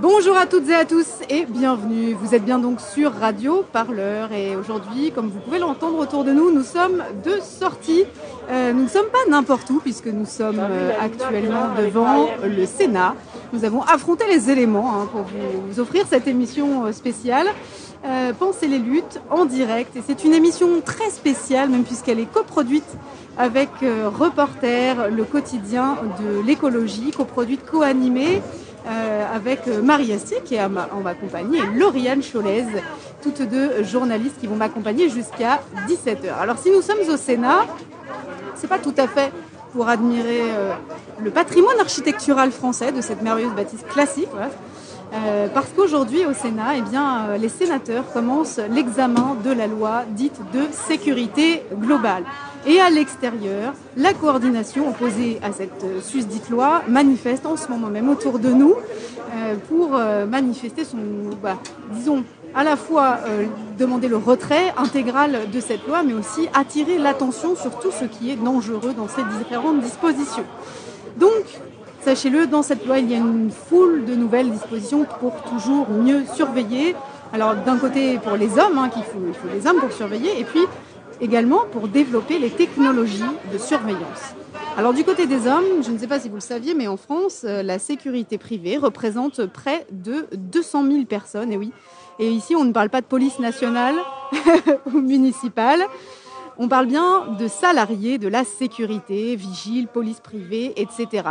Bonjour à toutes et à tous et bienvenue. Vous êtes bien donc sur Radio Parleur et aujourd'hui, comme vous pouvez l'entendre autour de nous, nous sommes de sortie. Euh, nous ne sommes pas n'importe où puisque nous sommes euh, actuellement devant le Sénat. Nous avons affronté les éléments hein, pour vous offrir cette émission euh, spéciale. Euh, Pensez les luttes en direct et c'est une émission très spéciale même puisqu'elle est coproduite avec Reporter, le quotidien de l'écologie, coproduite, co-animée euh, avec euh, Marie Astier qui est en ma compagnie et Lauriane Cholez, toutes deux journalistes qui vont m'accompagner jusqu'à 17h. Alors si nous sommes au Sénat, c'est pas tout à fait pour admirer euh, le patrimoine architectural français de cette merveilleuse bâtisse classique. parce qu'aujourd'hui au Sénat, eh bien, les sénateurs commencent l'examen de la loi dite de sécurité globale. Et à l'extérieur, la coordination opposée à cette euh, susdite loi manifeste en ce moment même autour de nous euh, pour euh, manifester son, bah, disons, à la fois demander le retrait intégral de cette loi, mais aussi attirer l'attention sur tout ce qui est dangereux dans ces différentes dispositions. Donc, sachez-le, dans cette loi, il y a une foule de nouvelles dispositions pour toujours mieux surveiller. Alors, d'un côté, pour les hommes, hein, qu'il faut, il faut des hommes pour surveiller, et puis également pour développer les technologies de surveillance. Alors, du côté des hommes, je ne sais pas si vous le saviez, mais en France, euh, la sécurité privée représente près de 200 000 personnes, et oui. Et ici, on ne parle pas de police nationale ou municipale. On parle bien de salariés de la sécurité, vigiles, police privée, etc.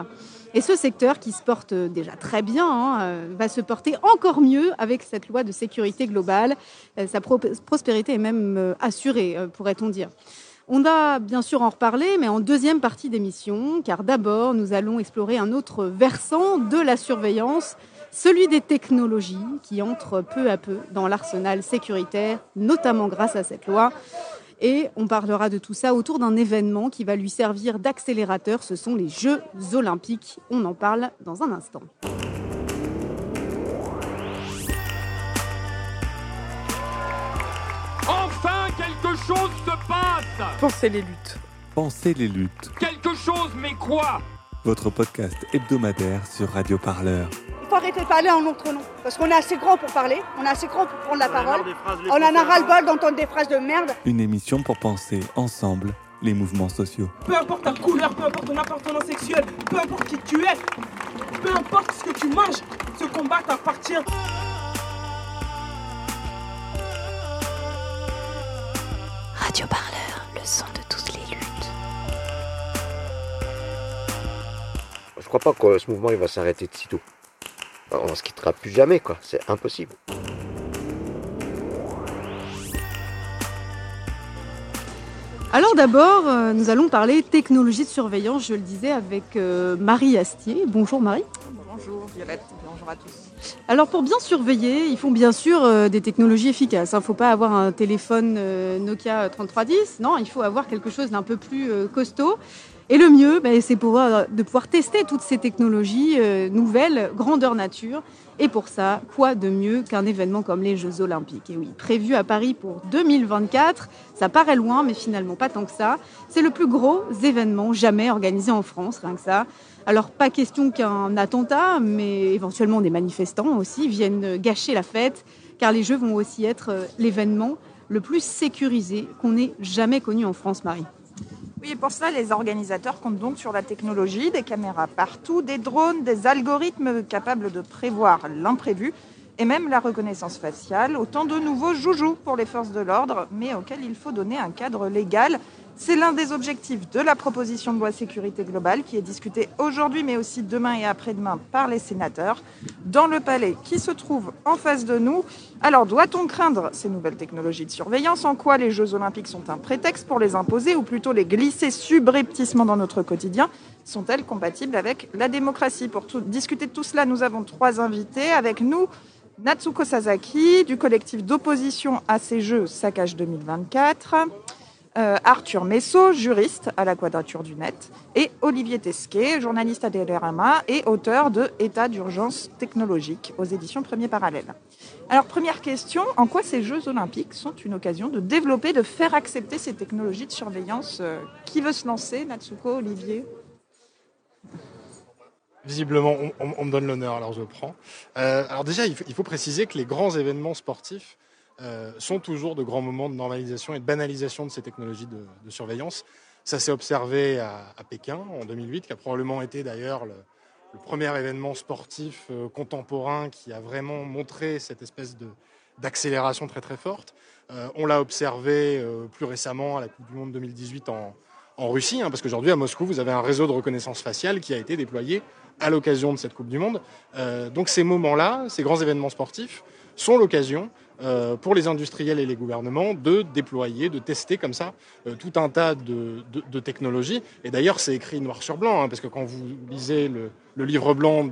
Et ce secteur qui se porte déjà très bien hein, euh, va se porter encore mieux avec cette loi de sécurité globale. Euh, Sa pro- prospérité est même euh, assurée, euh, pourrait-on dire. On va bien sûr en reparler, mais en deuxième partie d'émission, car d'abord nous allons explorer un autre versant de la surveillance, celui des technologies qui entrent peu à peu dans l'arsenal sécuritaire, notamment grâce à cette loi. Et on parlera de tout ça autour d'un événement qui va lui servir d'accélérateur. Ce sont les Jeux Olympiques. On en parle dans un instant. Enfin, quelque chose se passe Pensez les luttes. Pensez les luttes, Quelque chose, mais quoi? Votre podcast hebdomadaire sur Radio Parleur. Il faut arrêter de parler en notre nom. Parce qu'on est assez grand pour parler, on est assez grand pour prendre la parole. On en a ras-le-bol d'entendre des phrases de merde. Une émission pour penser ensemble les mouvements sociaux. Peu importe ta couleur, peu importe ton appartenance sexuelle, peu importe qui tu es, peu importe ce que tu manges, ce combat t'appartient. Radio Parleur, le son de Je crois pas que ce mouvement il va s'arrêter de sitôt. On se quittera plus jamais, quoi. C'est impossible. Alors d'abord, euh, nous allons parler technologie de surveillance, je le disais, avec euh, Marie Astier. Bonjour Marie. Bonjour Violette, bonjour à tous. Alors pour bien surveiller, il faut bien sûr euh, des technologies efficaces. Il ne faut pas avoir un téléphone Nokia 3310, non, il faut avoir quelque chose d'un peu plus costaud. Et le mieux, ben, c'est pouvoir, de pouvoir tester toutes ces technologies euh, nouvelles, grandeur nature. Et pour ça, quoi de mieux qu'un événement comme les Jeux Olympiques? Et oui, prévu à Paris pour 2024, ça paraît loin, mais finalement pas tant que ça. C'est le plus gros événement jamais organisé en France, rien que ça. Alors pas question qu'un attentat, mais éventuellement des manifestants aussi viennent gâcher la fête, car les Jeux vont aussi être euh, l'événement le plus sécurisé qu'on ait jamais connu en France, Marie. Et pour cela, les organisateurs comptent donc sur la technologie, des caméras partout, des drones, des algorithmes capables de prévoir l'imprévu et même la reconnaissance faciale. Autant de nouveaux joujoux pour les forces de l'ordre, mais auxquels il faut donner un cadre légal. C'est l'un des objectifs de la proposition de loi sécurité globale qui est discutée aujourd'hui, mais aussi demain et après-demain par les sénateurs, dans le palais qui se trouve en face de nous. Alors, doit-on craindre ces nouvelles technologies de surveillance? En quoi les Jeux Olympiques sont un prétexte pour les imposer, ou plutôt les glisser subrepticement dans notre quotidien? Sont-elles compatibles avec la démocratie? Pour discuter de tout cela, nous avons trois invités avec nous. Natsuko Sasaki, du collectif d'opposition à ces Jeux Saccage 2024. Euh, Arthur Messot, juriste à la Quadrature du Net, et Olivier Tesquet, journaliste à Télérama et auteur de État d'urgence technologique aux éditions Premier Parallèle. Alors, première question, en quoi ces Jeux Olympiques sont une occasion de développer, de faire accepter ces technologies de surveillance? Euh, Qui veut se lancer Natsuko, Olivier? Visiblement, on, me donne l'honneur, alors je prends. alors déjà, il faut, préciser que les grands événements sportifs sont toujours de grands moments de normalisation et de banalisation de ces technologies de, surveillance. Ça s'est observé à, Pékin en 2008, qui a probablement été d'ailleurs le, premier événement sportif contemporain qui a vraiment montré cette espèce de, d'accélération très très forte. Euh, on l'a observé euh, plus récemment à la Coupe du Monde 2018 en, en Russie, hein, parce qu'aujourd'hui à Moscou, vous avez un réseau de reconnaissance faciale qui a été déployé à l'occasion de cette Coupe du Monde. Euh, donc ces moments-là, ces grands événements sportifs, sont l'occasion pour les industriels et les gouvernements de déployer, de tester comme ça tout un tas de, technologies. Et d'ailleurs, c'est écrit noir sur blanc, hein, parce que quand vous lisez le, livre blanc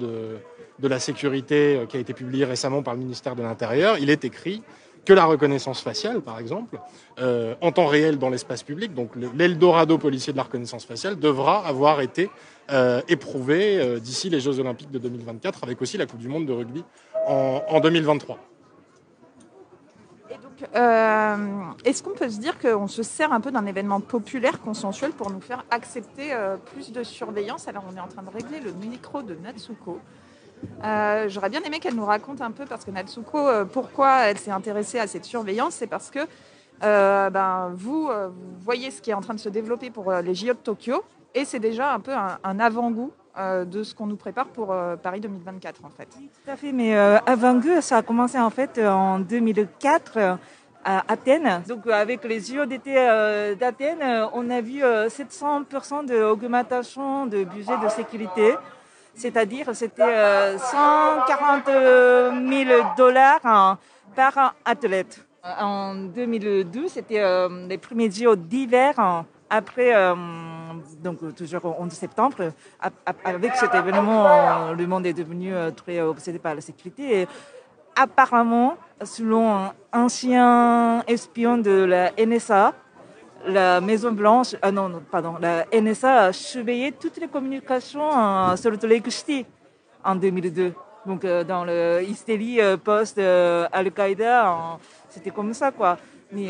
de la sécurité euh, qui a été publié récemment par le ministère de l'Intérieur, il est écrit que la reconnaissance faciale, par exemple, euh, en temps réel dans l'espace public, donc l'Eldorado policier de la reconnaissance faciale, devra avoir été euh, éprouvé d'ici les Jeux Olympiques de 2024, avec aussi la Coupe du Monde de rugby en, 2023. Est-ce qu'on peut se dire qu'on se sert un peu d'un événement populaire consensuel pour nous faire accepter plus de surveillance? Alors on est en train de régler le micro de Natsuko. Euh, j'aurais bien aimé qu'elle nous raconte un peu, parce que Natsuko, euh, pourquoi elle s'est intéressée à cette surveillance, c'est parce que euh, ben, vous, voyez ce qui est en train de se développer pour les JO de Tokyo, et c'est déjà un peu un, avant-goût de ce qu'on nous prépare pour Paris 2024 en fait. tout à fait, mais avant-goût, ça a commencé en fait en 2004 à Athènes. Donc avec les JO d'été d'Athènes, on a vu 700% d'augmentation de budget de sécurité c'est-à-dire c'était 140 euh, 000 dollars hein, par athlète. En 2012, c'était euh, les premiers JO d'hiver hein, après, euh, donc toujours au 11 septembre, avec cet événement, le monde est devenu très obsédé par la sécurité. Apparemment, selon un ancien espion de la NSA, la Maison Blanche, ah non, pardon, la NSA a surveillé toutes les communications euh, sur le Lake en 2002. Donc euh, dans le hystérie euh, post Al-Qaïda, c'était comme ça quoi. Mais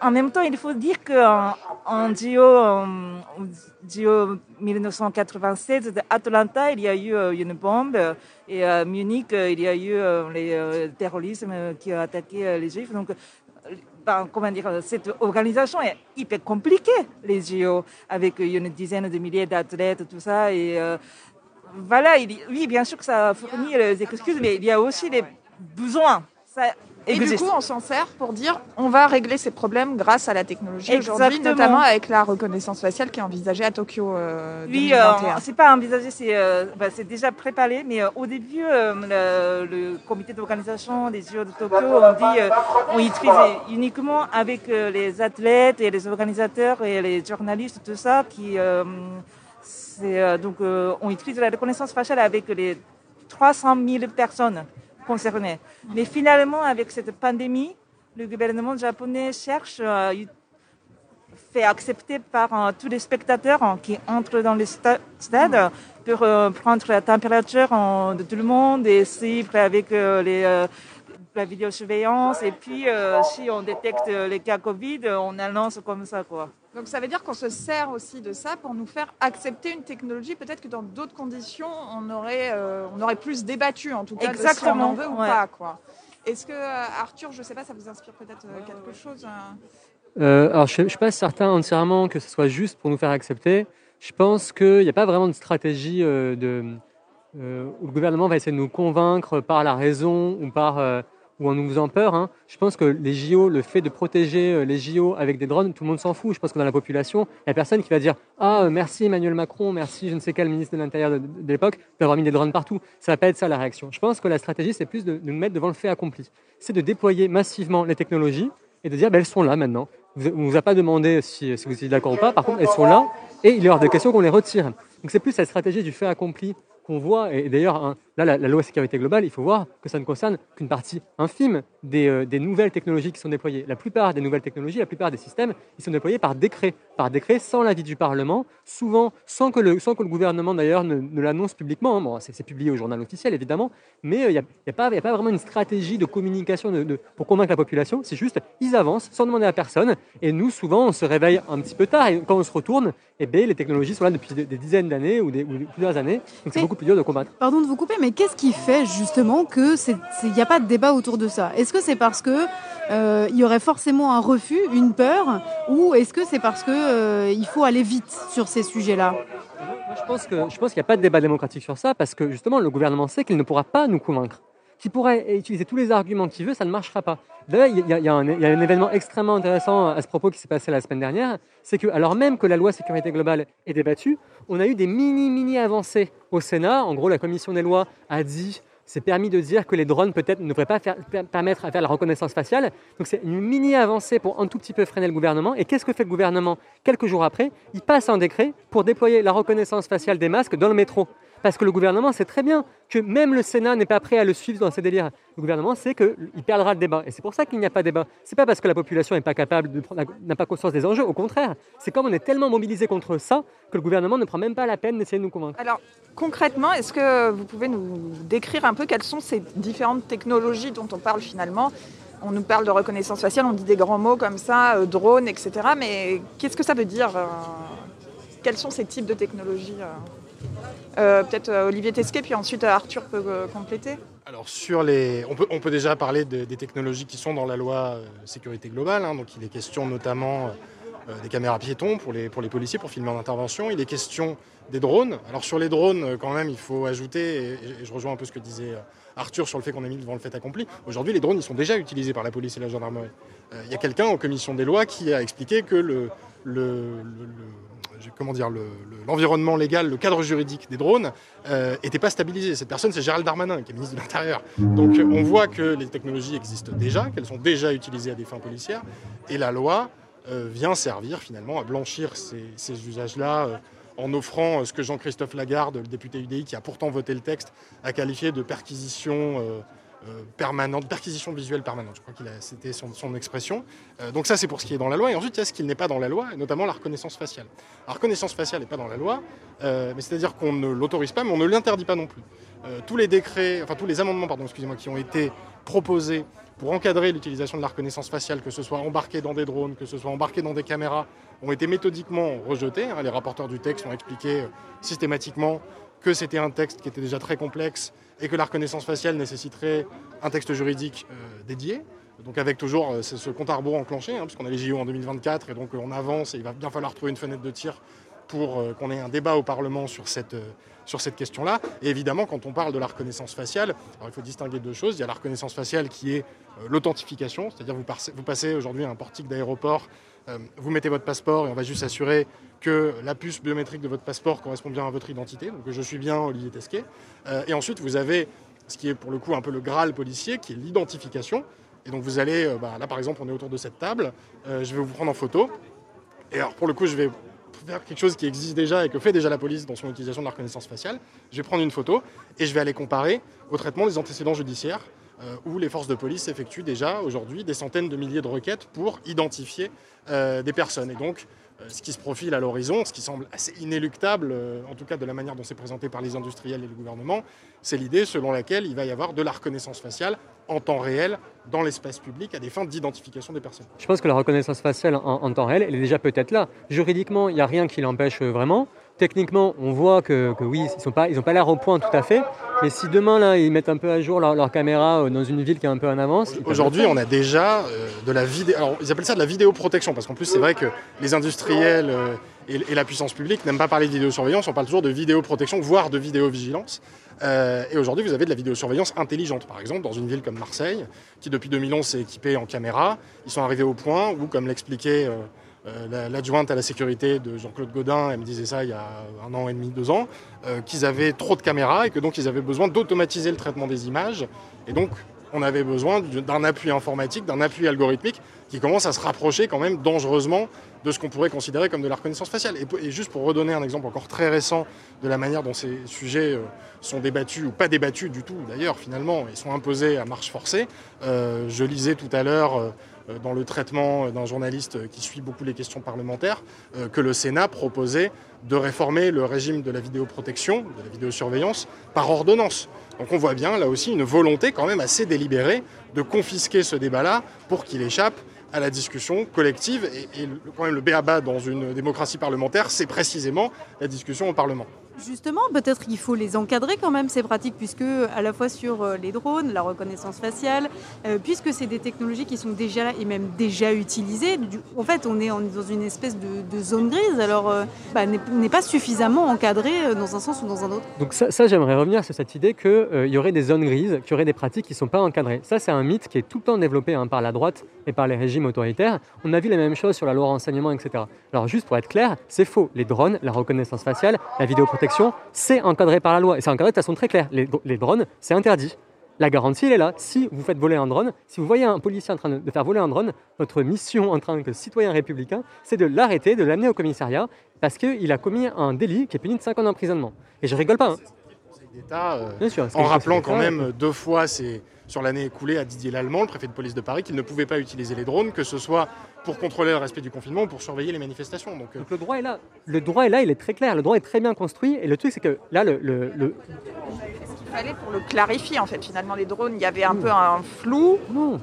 en, même temps, il faut dire qu'en en Gio, 1996 d'Atlanta, il y a eu une bombe et à Munich, il y a eu les terroristes qui ont attaqué les Juifs. Donc comment dire, cette organisation est hyper compliquée, les JO, avec une dizaine de milliers d'athlètes, tout ça. Et euh, voilà, oui, bien sûr que ça fournit les excuses, mais il y a aussi les besoins. Et du coup, on s'en sert pour dire on va régler ces problèmes grâce à la technologie aujourd'hui, notamment avec la reconnaissance faciale qui est envisagée à Tokyo. Euh, oui, euh, c'est pas envisagé, c'est euh, bah, déjà préparé, mais euh, au début, le, le, comité d'organisation des Jeux de Tokyo, on dit on utilise uniquement avec les athlètes et les organisateurs et les journalistes, tout ça, qui donc on utilise la reconnaissance faciale avec les 300 000 personnes concernés. Mais finalement, avec cette pandémie, le gouvernement japonais cherche à euh, faire accepter par euh, tous les spectateurs hein, qui entrent dans les stades pour euh, prendre la température de tout le monde et suivre avec les la vidéosurveillance et puis si on détecte les cas Covid, on annonce comme ça quoi. Donc ça veut dire qu'on se sert aussi de ça pour nous faire accepter une technologie. Peut-être que dans d'autres conditions, on aurait, euh, on aurait plus débattu en tout cas Exactement. si on en veut ou pas. Quoi. Est-ce que euh, Arthur, je ne sais pas, ça vous inspire peut-être euh, quelque chose Alors je ne suis pas certain entièrement que ce soit juste pour nous faire accepter. Je pense qu'il n'y a pas vraiment de stratégie de, où le gouvernement va essayer de nous convaincre par la raison ou par ou en nous faisant peur. Hein. Je pense que les JO, le fait de protéger euh, les JO avec des drones, tout le monde s'en fout. Je pense que dans la population, il n'y a personne qui va dire Ah, euh, merci Emmanuel Macron, merci je ne sais quel ministre de l'Intérieur de, l'époque d'avoir mis des drones partout. Ça va pas être ça la réaction. Je pense que la stratégie, c'est plus de, nous mettre devant le fait accompli. C'est de déployer massivement les technologies et de dire ben, elles sont là maintenant. On ne vous a pas demandé si, vous êtes d'accord ou pas. Par contre, elles sont là et il y aura des questions qu'on les retire. Donc c'est plus la stratégie du fait accompli qu'on voit. Et d'ailleurs, Là, la, loi sécurité globale, il faut voir que ça ne concerne qu'une partie infime des, euh, des, nouvelles technologies qui sont déployées. La plupart des nouvelles technologies, la plupart des systèmes, ils sont déployés par décret, par décret sans l'avis du Parlement, souvent sans que le, sans que le gouvernement d'ailleurs ne, ne l'annonce publiquement. Bon, c'est publié au journal officiel évidemment, mais il n'y a, a, pas, a, pas vraiment une stratégie de communication de, de, pour convaincre la population. C'est juste, ils avancent sans demander à personne. Et nous, souvent, on se réveille un petit peu tard et quand on se retourne, eh bien, les technologies sont là depuis des, des dizaines d'années ou, ou, plusieurs années. Donc c'est beaucoup plus dur de combattre. Pardon de vous couper, mais qu'est-ce qui fait justement que il n'y a pas de débat autour de ça? Est-ce que c'est parce que euh, il y aurait forcément un refus, une peur, ou est-ce que c'est parce que euh, il faut aller vite sur ces sujets-là? Je pense je pense qu'il n'y a pas de débat démocratique sur ça parce que justement le gouvernement sait qu'il ne pourra pas nous convaincre. Qu'il pourrait utiliser tous les arguments qu'il veut, ça ne marchera pas. D'ailleurs, il y, a, un, événement extrêmement intéressant à ce propos qui s'est passé la semaine dernière, c'est que alors même que la loi sécurité globale est débattue, on a eu des mini mini avancées au Sénat. En gros, la commission des lois a dit c'est permis de dire que les drones peut-être ne devraient pas permettre à faire la reconnaissance faciale. Donc c'est une mini avancée pour un tout petit peu freiner le gouvernement. Et qu'est-ce que fait le gouvernement Quelques jours après, il passe un décret pour déployer la reconnaissance faciale des masques dans le métro. Parce que le gouvernement sait très bien que même le Sénat n'est pas prêt à le suivre dans ses délires. Le gouvernement sait qu'il perdra le débat. Et c'est pour ça qu'il n'y a pas de débat. C'est pas parce que la population n'est pas capable, n'a pas conscience des enjeux. Au contraire, c'est comme on est tellement mobilisé contre ça que le gouvernement ne prend même pas la peine d'essayer de nous convaincre. Alors, concrètement, est-ce que vous pouvez nous décrire un peu quelles sont ces différentes technologies dont on parle finalement? On nous parle de reconnaissance faciale, on dit des grands mots comme ça, euh, drone, etc. Mais qu'est-ce que ça veut dire euh, Quels sont ces types de technologies euh? Euh, Peut-être euh, Olivier Tesquet, puis ensuite Arthur peut euh, compléter. Alors sur les, on peut, déjà parler de, des technologies qui sont dans la loi euh, sécurité globale. Hein, donc il est question notamment euh, des caméras piétons pour les, pour les policiers pour filmer en intervention. Il est question des drones. Alors sur les drones, quand même, il faut ajouter, et, je rejoins un peu ce que disait Arthur sur le fait qu'on a mis devant le fait accompli. Aujourd'hui, les drones, ils sont déjà utilisés par la police et la gendarmerie. Euh, il y a quelqu'un en commission des lois qui a expliqué que le comment dire, l'environnement le, légal, le cadre juridique des drones n'était euh, pas stabilisé. Cette personne, c'est Gérald Darmanin, qui est ministre de l'Intérieur. Donc on voit que les technologies existent déjà, qu'elles sont déjà utilisées à des fins policières, et la loi euh, vient servir finalement à blanchir ces, usages-là. Euh, en offrant ce que Jean-Christophe Lagarde, le député UDI, qui a pourtant voté le texte, a qualifié de perquisition permanente, perquisition visuelle permanente, je crois qu'il a, c'était son, expression. Euh, donc ça c'est pour ce qui est dans la loi, et ensuite il y a ce qui n'est pas dans la loi, notamment la reconnaissance faciale. La reconnaissance faciale n'est pas dans la loi, euh, mais c'est-à-dire qu'on ne l'autorise pas, mais on ne l'interdit pas non plus. Euh, tous les décrets, enfin tous les amendements, pardon, excusez-moi, qui ont été proposés pour encadrer l'utilisation de la reconnaissance faciale, que ce soit embarqué dans des drones, que ce soit embarqué dans des caméras, ont été méthodiquement rejetés. Hein. Les rapporteurs du texte ont expliqué euh, systématiquement que c'était un texte qui était déjà très complexe et que la reconnaissance faciale nécessiterait un texte juridique euh, dédié. Donc avec toujours euh, ce compte à rebours enclenché, hein, puisqu'on a les JO en 2024 et donc euh, on avance et il va bien falloir trouver une fenêtre de tir pour qu'on ait un débat au Parlement sur cette, cette question-là. Et évidemment, quand on parle de la reconnaissance faciale, alors il faut distinguer deux choses. Il y a la reconnaissance faciale qui est l'authentification, c'est-à-dire vous, vous passez aujourd'hui à un portique d'aéroport, vous mettez votre passeport et on va juste s'assurer que la puce biométrique de votre passeport correspond bien à votre identité, donc que je suis bien Olivier Tesquet. Euh, et ensuite, vous avez ce qui est pour le coup un peu le Graal policier, qui est l'identification. Et donc vous allez, euh, bah, là par exemple, on est autour de cette table, euh, je vais vous prendre en photo. Et alors pour le coup, je vais faire quelque chose qui existe déjà et que fait déjà la police dans son utilisation de la reconnaissance faciale. Je vais prendre une photo et je vais aller comparer au traitement des antécédents judiciaires euh, où les forces de police effectuent déjà aujourd'hui des centaines de milliers de requêtes pour identifier euh, des personnes. Et donc, euh, ce qui se profile à l'horizon, ce qui semble assez inéluctable, euh, en tout cas de la manière dont c'est présenté par les industriels et le gouvernement, c'est l'idée selon laquelle il va y avoir de la reconnaissance faciale en temps réel dans l'espace public à des fins d'identification des personnes. Je pense que la reconnaissance faciale en, en temps réel, elle est déjà peut-être là. Juridiquement, il n'y a rien qui l'empêche vraiment. Techniquement, on voit que, que oui, ils n'ont pas, ils pas l'air au point tout à fait. Mais si demain, là, ils mettent un peu à jour leur, leur caméra dans une ville qui est un peu en avance. Aujourd'hui, on a déjà euh, de la vidéo. Alors, ils appellent ça de la vidéoprotection, parce qu'en plus, c'est vrai que les industriels euh, et, et, la puissance publique n'aiment pas parler de vidéosurveillance, on parle toujours de vidéoprotection, voire de vidéovigilance. Euh, et aujourd'hui, vous avez de la vidéosurveillance intelligente, par exemple, dans une ville comme Marseille, qui depuis 2011 s'est équipée en caméra. Ils sont arrivés au point où, comme l'expliquait. Euh, l'adjointe à la sécurité de Jean-Claude Godin, elle me disait ça il y a un an et demi, deux ans, euh, qu'ils avaient trop de caméras et que donc ils avaient besoin d'automatiser le traitement des images. Et donc on avait besoin d'un appui informatique, d'un appui algorithmique qui commence à se rapprocher quand même dangereusement de ce qu'on pourrait considérer comme de la reconnaissance faciale. Et, et, juste pour redonner un exemple encore très récent de la manière dont ces sujets euh, sont débattus, ou pas débattus du tout d'ailleurs finalement, ils sont imposés à marche forcée, je lisais tout à l'heure dans le traitement d'un journaliste qui suit beaucoup les questions parlementaires, euh, que le Sénat proposait de réformer le régime de la vidéoprotection, de la vidéosurveillance, par ordonnance. Donc on voit bien là aussi une volonté quand même assez délibérée de confisquer ce débat-là pour qu'il échappe à la discussion collective. Et quand même le béaba dans une démocratie parlementaire, c'est précisément la discussion au Parlement. Justement, peut-être qu'il faut les encadrer quand même, ces pratiques, puisque à la fois sur euh, les drones, la reconnaissance faciale, euh, puisque c'est des technologies qui sont déjà et même déjà utilisées, en fait, on est dans une espèce de, zone grise, alors euh, bah, n'est pas suffisamment encadré euh, dans un sens ou dans un autre. Donc ça, j'aimerais revenir sur cette idée qu'il y aurait des zones grises, qu'il y aurait des pratiques qui ne sont pas encadrées. Ça, c'est un mythe qui est tout le temps développé hein, par la droite et par les régimes autoritaires. On a vu la même chose sur la loi renseignement, etc. Alors juste pour être clair, c'est faux. Les drones, la reconnaissance faciale, la vidéoprotection, c'est encadré par la loi. Et c'est encadré de façon très claire. Les, les drones, c'est interdit. La garantie, elle est là. Si vous faites voler un drone, si vous voyez un policier en train de faire voler un drone, votre mission en tant que citoyen républicain, c'est de l'arrêter, de l'amener au commissariat, parce qu'il a commis un délit qui est puni de 5 ans d'emprisonnement. Et je rigole pas. Hein. euh, sûr, en rappelant quand même deux fois c'est sur l'année écoulée à Didier Lallemand, le préfet de police de Paris, qu'il ne pouvait pas utiliser les drones, que ce soit pour contrôler le respect du confinement ou pour surveiller les manifestations. Donc, Donc, le droit est là. Le droit est là, il est très clair. Le droit est très bien construit. Et le truc, c'est que là, le. le, le... Il fallait pour le clarifier, en fait, finalement, les drones, il y avait un peu un flou. Non.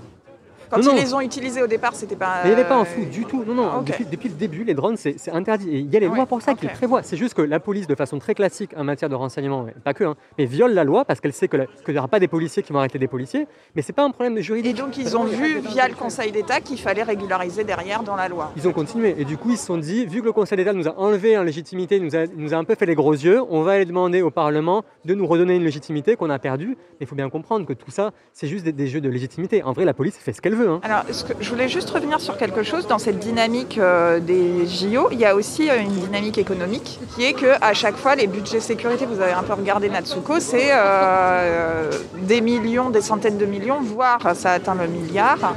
Quand Non, ils non. les ont utilisés au départ, c'était pas. Mais il n'y avait pas un flou du tout. Non, non. Ok. Depuis, depuis le début, les drones, c'est interdit. Et il y a les Ouais, lois pour ça qui ok. le prévoient. C'est juste que la police, de façon très classique en matière de renseignement, et pas que, hein, mais viole la loi parce qu'elle sait que qu'il n'y aura pas des policiers qui vont arrêter des policiers. Mais c'est pas un problème de Et juridique. donc, ils ont vu, via le Conseil d'État, qu'il fallait régulariser derrière dans la loi. Ils ont continué. Et du coup, ils se sont dit, vu que le Conseil d'État nous a enlevé en légitimité, nous a, nous a un peu fait les gros yeux, on va aller demander au Parlement de nous redonner une légitimité qu'on a perdue. Mais il faut bien comprendre que tout ça, c'est juste des, des jeux de légitimité. En vrai, la police fait ce qu'elle veut. hein. Alors, ce que- je voulais juste revenir sur quelque chose. Dans cette dynamique euh, des JO, il y a aussi euh, une dynamique économique qui est que à chaque fois, les budgets sécurité, vous avez un peu regardé Natsuko, c'est euh, des millions, des centaines de millions, voire ça atteint le milliard.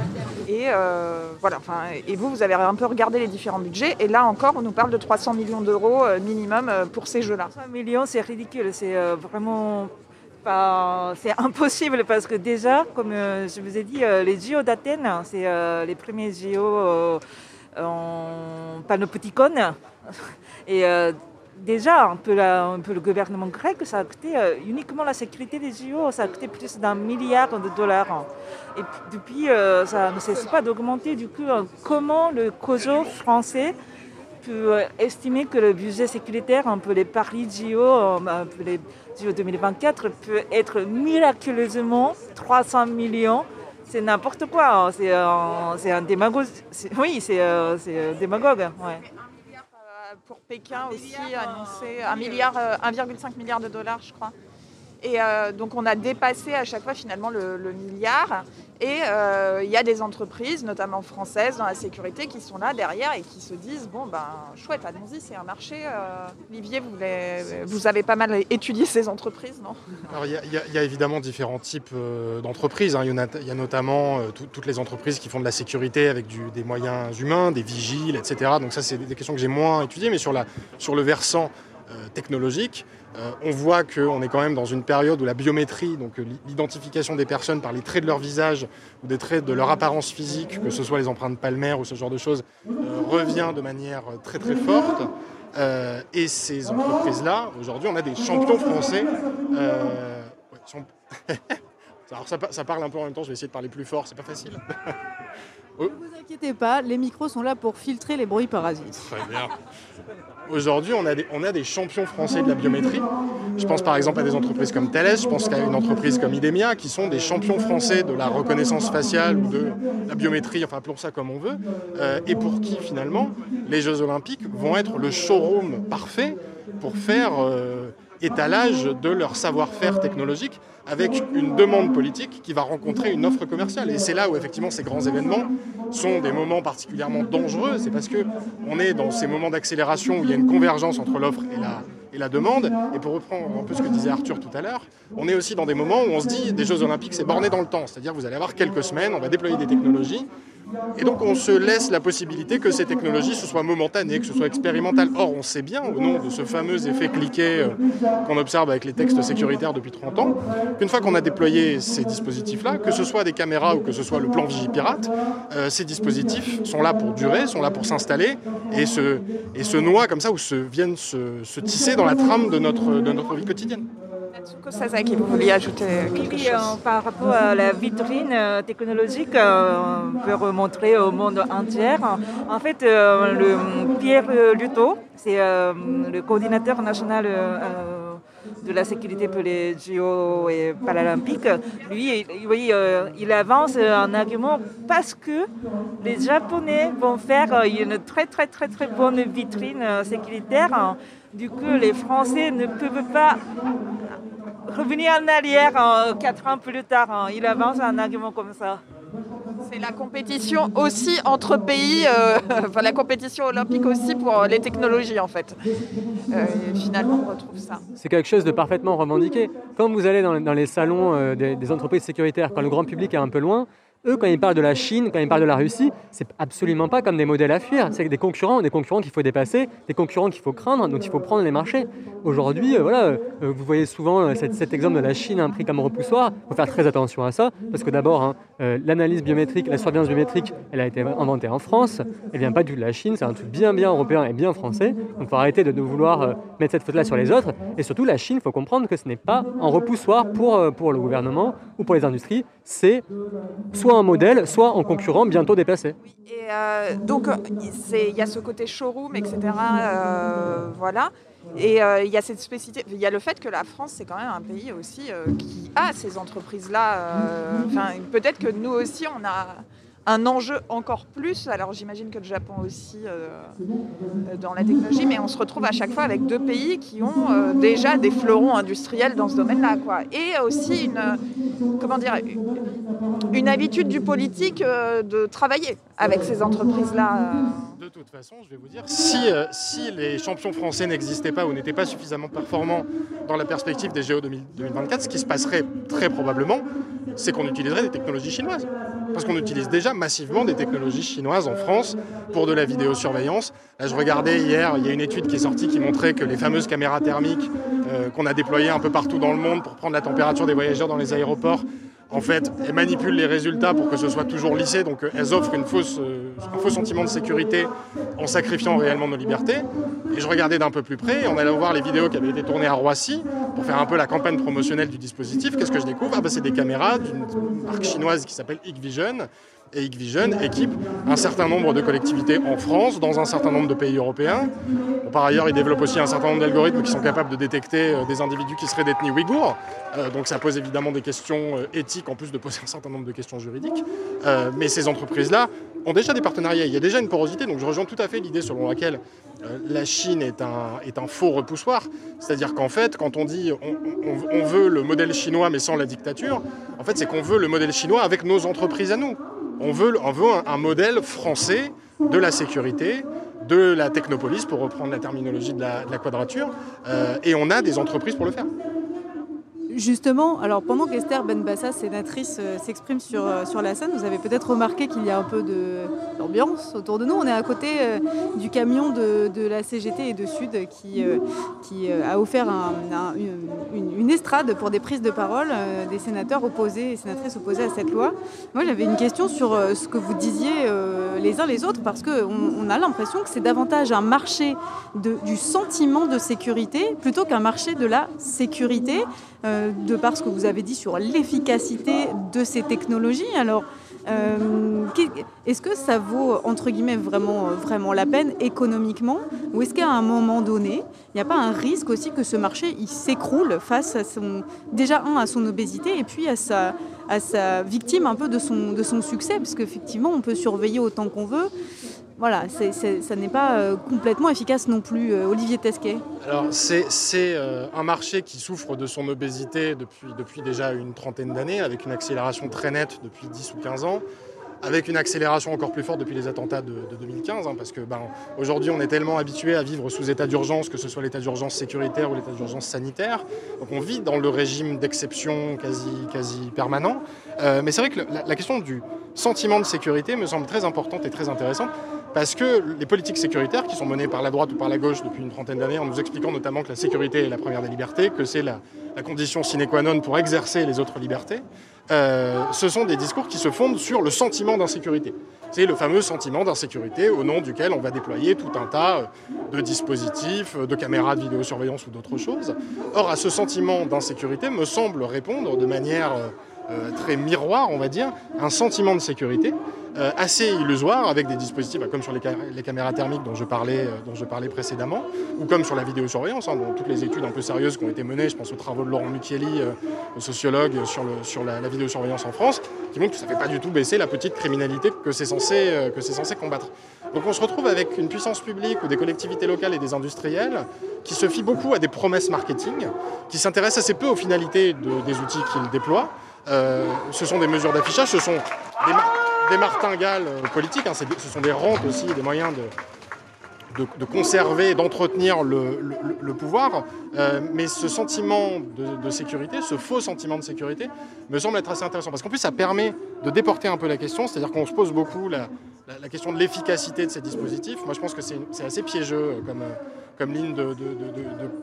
Et euh, voilà. Enfin, et vous, vous avez un peu regardé les différents budgets. Et là encore, on nous parle de 300 millions d'euros minimum pour ces jeux-là. 5 millions, c'est ridicule. C'est vraiment C'est impossible parce que déjà, comme euh, je vous ai dit, euh, les JO d'Athènes, c'est euh, les premiers JO en panopticon. Et déjà, un peu, le gouvernement grec, ça a coûté uniquement la sécurité des JO, ça a coûté plus d'un milliard de dollars. Et puis, depuis, ça ne cesse pas d'augmenter. Du coup, comment le COJO français peut estimer que le budget sécuritaire, un peu les paris JO, un peu les JO 2024, peut être miraculeusement 300 millions. C'est n'importe quoi. hein. C'est un, c'est un démagogue. Oui, c'est euh, c'est un démagogue. Ouais. Euh, Pour Pékin aussi, annoncé un milliard, euh, 1,5 milliard de dollars, je crois. Et euh, donc on a dépassé à chaque fois finalement le, milliard. Et euh, il y a des entreprises, notamment françaises dans la sécurité, qui sont là derrière et qui se disent bon ben chouette, allons-y, c'est un marché. euh. Olivier, vous, avez pas mal étudié ces entreprises, non? Alors, il y, a- évidemment différents types euh, d'entreprises. hein. Il, y a- notamment tout- toutes les entreprises qui font de la sécurité avec des moyens humains, des vigiles, etc. Donc ça, c'est des questions que j'ai moins étudiées. Mais sur, le versant technologique, euh, on voit qu'on est quand même dans une période où la biométrie, donc euh, l'identification des personnes par les traits de leur visage ou des traits de leur apparence physique, que ce soit les empreintes palmaires ou ce genre de choses, euh, revient de manière euh, très très forte. Euh, et ces entreprises-là, aujourd'hui, on a des champions français. euh, ouais, champ- Alors ça parle un peu en même temps, je vais essayer de parler plus fort, c'est pas facile. Ne vous inquiétez pas, les micros sont là pour filtrer les bruits parasites. Très bien. Aujourd'hui, on a, des, a des champions français de la biométrie. Je pense par exemple à des entreprises comme Thales, je pense qu'à une entreprise comme Idemia, qui sont des champions français de la reconnaissance faciale ou de la biométrie, enfin appelons ça comme on veut, euh, et pour qui finalement les Jeux Olympiques vont être le showroom parfait pour faire euh, étalage de leur savoir-faire technologique avec une demande politique qui va rencontrer une offre commerciale. Et c'est là où effectivement ces grands événements sont des moments particulièrement dangereux. C'est parce que on est dans ces moments d'accélération où il y a une convergence entre l'offre et la, et la demande. Et pour reprendre un peu ce que disait Arthur tout à l'heure, on est aussi dans des moments où on se dit des Jeux Olympiques, c'est borné dans le temps. C'est-à-dire vous allez avoir quelques semaines, on va déployer des technologies Et donc on se laisse la possibilité que ces technologies ce soit momentané, que ce soit expérimental. Or on sait bien, au nom de ce fameux effet cliquet euh, qu'on observe avec les textes sécuritaires depuis 30 ans, qu'une fois qu'on a déployé ces dispositifs-là, que ce soit des caméras ou que ce soit le plan Vigipirate, euh, ces dispositifs sont là pour durer, sont là pour s'installer et se, noient comme ça ou se, viennent se, se tisser dans la trame de notre vie quotidienne. Natsuko Sasaki, vous vouliez ajouter quelque Oui, chose euh, par rapport à la vitrine euh, technologique, euh, on peut remontrer au monde entier. En fait, le Pierre Luto, c'est le coordinateur national de la sécurité pour les JO et paralympiques. Lui, il, oui, euh, il avance un argument parce que les Japonais vont faire une très très très très bonne vitrine sécuritaire. Du coup, les Français ne peuvent pas revenir en arrière quatre ans plus tard. hein. Il avance un argument comme ça. C'est la compétition aussi entre pays, euh, enfin la compétition olympique aussi pour les technologies en fait. Euh, et finalement, on retrouve ça. C'est quelque chose de parfaitement revendiqué. Quand vous allez dans, dans les salons euh, des, des entreprises sécuritaires, quand le grand public est un peu loin, eux, quand ils parlent de la Chine, quand ils parlent de la Russie, c'est absolument pas comme des modèles à fuir. C'est des concurrents, des concurrents qu'il faut dépasser, des concurrents qu'il faut craindre, donc il faut prendre les marchés. Aujourd'hui, euh, voilà, euh, vous voyez souvent euh, cet, exemple de la Chine un pris comme repoussoir. Il faut faire très attention à ça, parce que d'abord, hein, l'analyse biométrique, la surveillance biométrique, elle a été inventée en France. Elle vient pas du tout de la Chine, c'est un truc bien, bien européen et bien français. Donc il faut arrêter de, de vouloir mettre cette faute-là sur les autres. Et surtout, la Chine, il faut comprendre que ce n'est pas un repoussoir pour, pour le gouvernement ou pour les industries. C'est soit un modèle, soit un concurrent bientôt dépassé. Et euh, donc, il y a ce côté showroom, etc. euh, voilà. Et euh, il y a cette spécificité. Il y a le fait que la France, c'est quand même un pays aussi qui a ces entreprises-là. Enfin, peut-être que nous aussi, on a un enjeu encore plus. Alors, j'imagine que le Japon aussi euh, euh, dans la technologie, mais on se retrouve à chaque fois avec deux pays qui ont euh, déjà des fleurons industriels dans ce domaine-là, quoi. Et aussi une, comment dire, une, habitude du politique de travailler avec ces entreprises-là. De toute façon, je vais vous dire, si, euh, si les champions français n'existaient pas ou n'étaient pas suffisamment performants dans la perspective des JO 2000 2024, ce qui se passerait très probablement, c'est qu'on utiliserait des technologies chinoises. Parce qu'on utilise déjà massivement des technologies chinoises en France pour de la vidéosurveillance. Là, je regardais hier, il y a une étude qui est sortie qui montrait que les fameuses caméras thermiques euh, qu'on a déployées un peu partout dans le monde pour prendre la température des voyageurs dans les aéroports, en fait, elles manipulent les résultats pour que ce soit toujours lissé, donc euh, elles offrent une fausse, euh, un faux sentiment de sécurité en sacrifiant réellement nos libertés. Et je regardais d'un peu plus près, en allant voir les vidéos qui avaient été tournées à Roissy, pour faire un peu la campagne promotionnelle du dispositif, qu'est-ce que je découvre? Ah, bah, C'est des caméras d'une marque chinoise qui s'appelle Hikvision, et Hikvision équipe un certain nombre de collectivités en France, dans un certain nombre de pays européens. Par ailleurs, ils développent aussi un certain nombre d'algorithmes qui sont capables de détecter euh, des individus qui seraient détenus ouïghours. Euh, donc ça pose évidemment des questions euh, éthiques, en plus de poser un certain nombre de questions juridiques. Mais ces entreprises-là ont déjà des partenariats, il y a déjà une porosité. Donc je rejoins tout à fait l'idée selon laquelle la Chine est un, est un faux repoussoir. C'est-à-dire qu'en fait, quand on dit on veut le modèle chinois mais sans la dictature, en fait c'est qu'on veut le modèle chinois avec nos entreprises à nous. On veut, un, modèle français de la sécurité, de la technopolis, pour reprendre la terminologie de la, de la quadrature, euh, et on a des entreprises pour le faire. Justement, alors pendant qu'Esther Benbassa, sénatrice, euh, s'exprime sur, euh, sur la scène, vous avez peut-être remarqué qu'il y a un peu d'ambiance autour de nous. On est à côté euh, du camion de, la CGT et de Sud qui, a offert un- un- une, estrade pour des prises de parole des sénateurs opposés et sénatrices opposées à cette loi. Moi, j'avais une question sur ce que vous disiez les uns les autres parce qu'on on a l'impression que c'est davantage un marché du sentiment de sécurité plutôt qu'un marché de la sécurité euh, de par ce que vous avez dit sur l'efficacité de ces technologies. Alors, euh, est-ce que ça vaut entre guillemets vraiment, vraiment la peine économiquement ou est-ce qu'à un moment donné, il n'y a pas un risque aussi que ce marché s'écroule face à son déjà un à son obésité et puis à sa, à sa victime un peu de son, de son succès? Parce qu'effectivement on peut surveiller autant qu'on veut. Voilà, ça n'est pas euh, complètement efficace non plus. Euh, Olivier Tesquet. Alors, c'est euh, un marché qui souffre de son obésité depuis, déjà une trentaine d'années, avec une accélération très nette depuis 10 ou 15 ans. avec une accélération encore plus forte depuis les attentats de, 2015, hein, parce que ben, aujourd'hui on est tellement habitué à vivre sous état d'urgence, que ce soit l'état d'urgence sécuritaire ou l'état d'urgence sanitaire, donc on vit dans le régime d'exception quasi, quasi permanent. Mais c'est vrai que la question du sentiment de sécurité me semble très importante et très intéressante, parce que les politiques sécuritaires qui sont menées par la droite ou par la gauche depuis une trentaine d'années, en nous expliquant notamment que la sécurité est la première des libertés, que c'est la, condition sine qua non pour exercer les autres libertés, euh, ce sont des discours qui se fondent sur le sentiment d'insécurité. C'est le fameux sentiment d'insécurité au nom duquel on va déployer tout un tas euh, de dispositifs, de caméras de vidéosurveillance ou d'autres choses. Or, à ce sentiment d'insécurité me semble répondre de manière euh, très miroir, on va dire, un sentiment de sécurité euh, assez illusoire avec des dispositifs bah, comme sur les, caméras thermiques dont je, parlais, euh, dont je parlais précédemment, ou comme sur la vidéosurveillance, hein, toutes les études un peu sérieuses qui ont été menées, je pense aux travaux de Laurent Mucchielli, euh, sociologue, sur, le, sur la, vidéosurveillance en France, qui montrent que ça ne fait pas du tout baisser la petite criminalité que c'est censé, que censé combattre. Donc on se retrouve avec une puissance publique ou des collectivités locales et des industriels qui se fient beaucoup à des promesses marketing, qui s'intéressent assez peu aux finalités des outils qu'ils déploient. Ce sont des mesures d'affichage, ce sont des, martingales euh, politiques, hein, ce sont des rentes aussi, des moyens de, de, conserver et d'entretenir le, pouvoir. Euh, mais ce sentiment de, sécurité, ce faux sentiment de sécurité, me semble être assez intéressant. Parce qu'en plus, ça permet de déporter un peu la question, c'est-à-dire qu'on se pose beaucoup la, la, question de l'efficacité de ces dispositifs. Moi, je pense que c'est assez piégeux euh, comme, comme ligne de,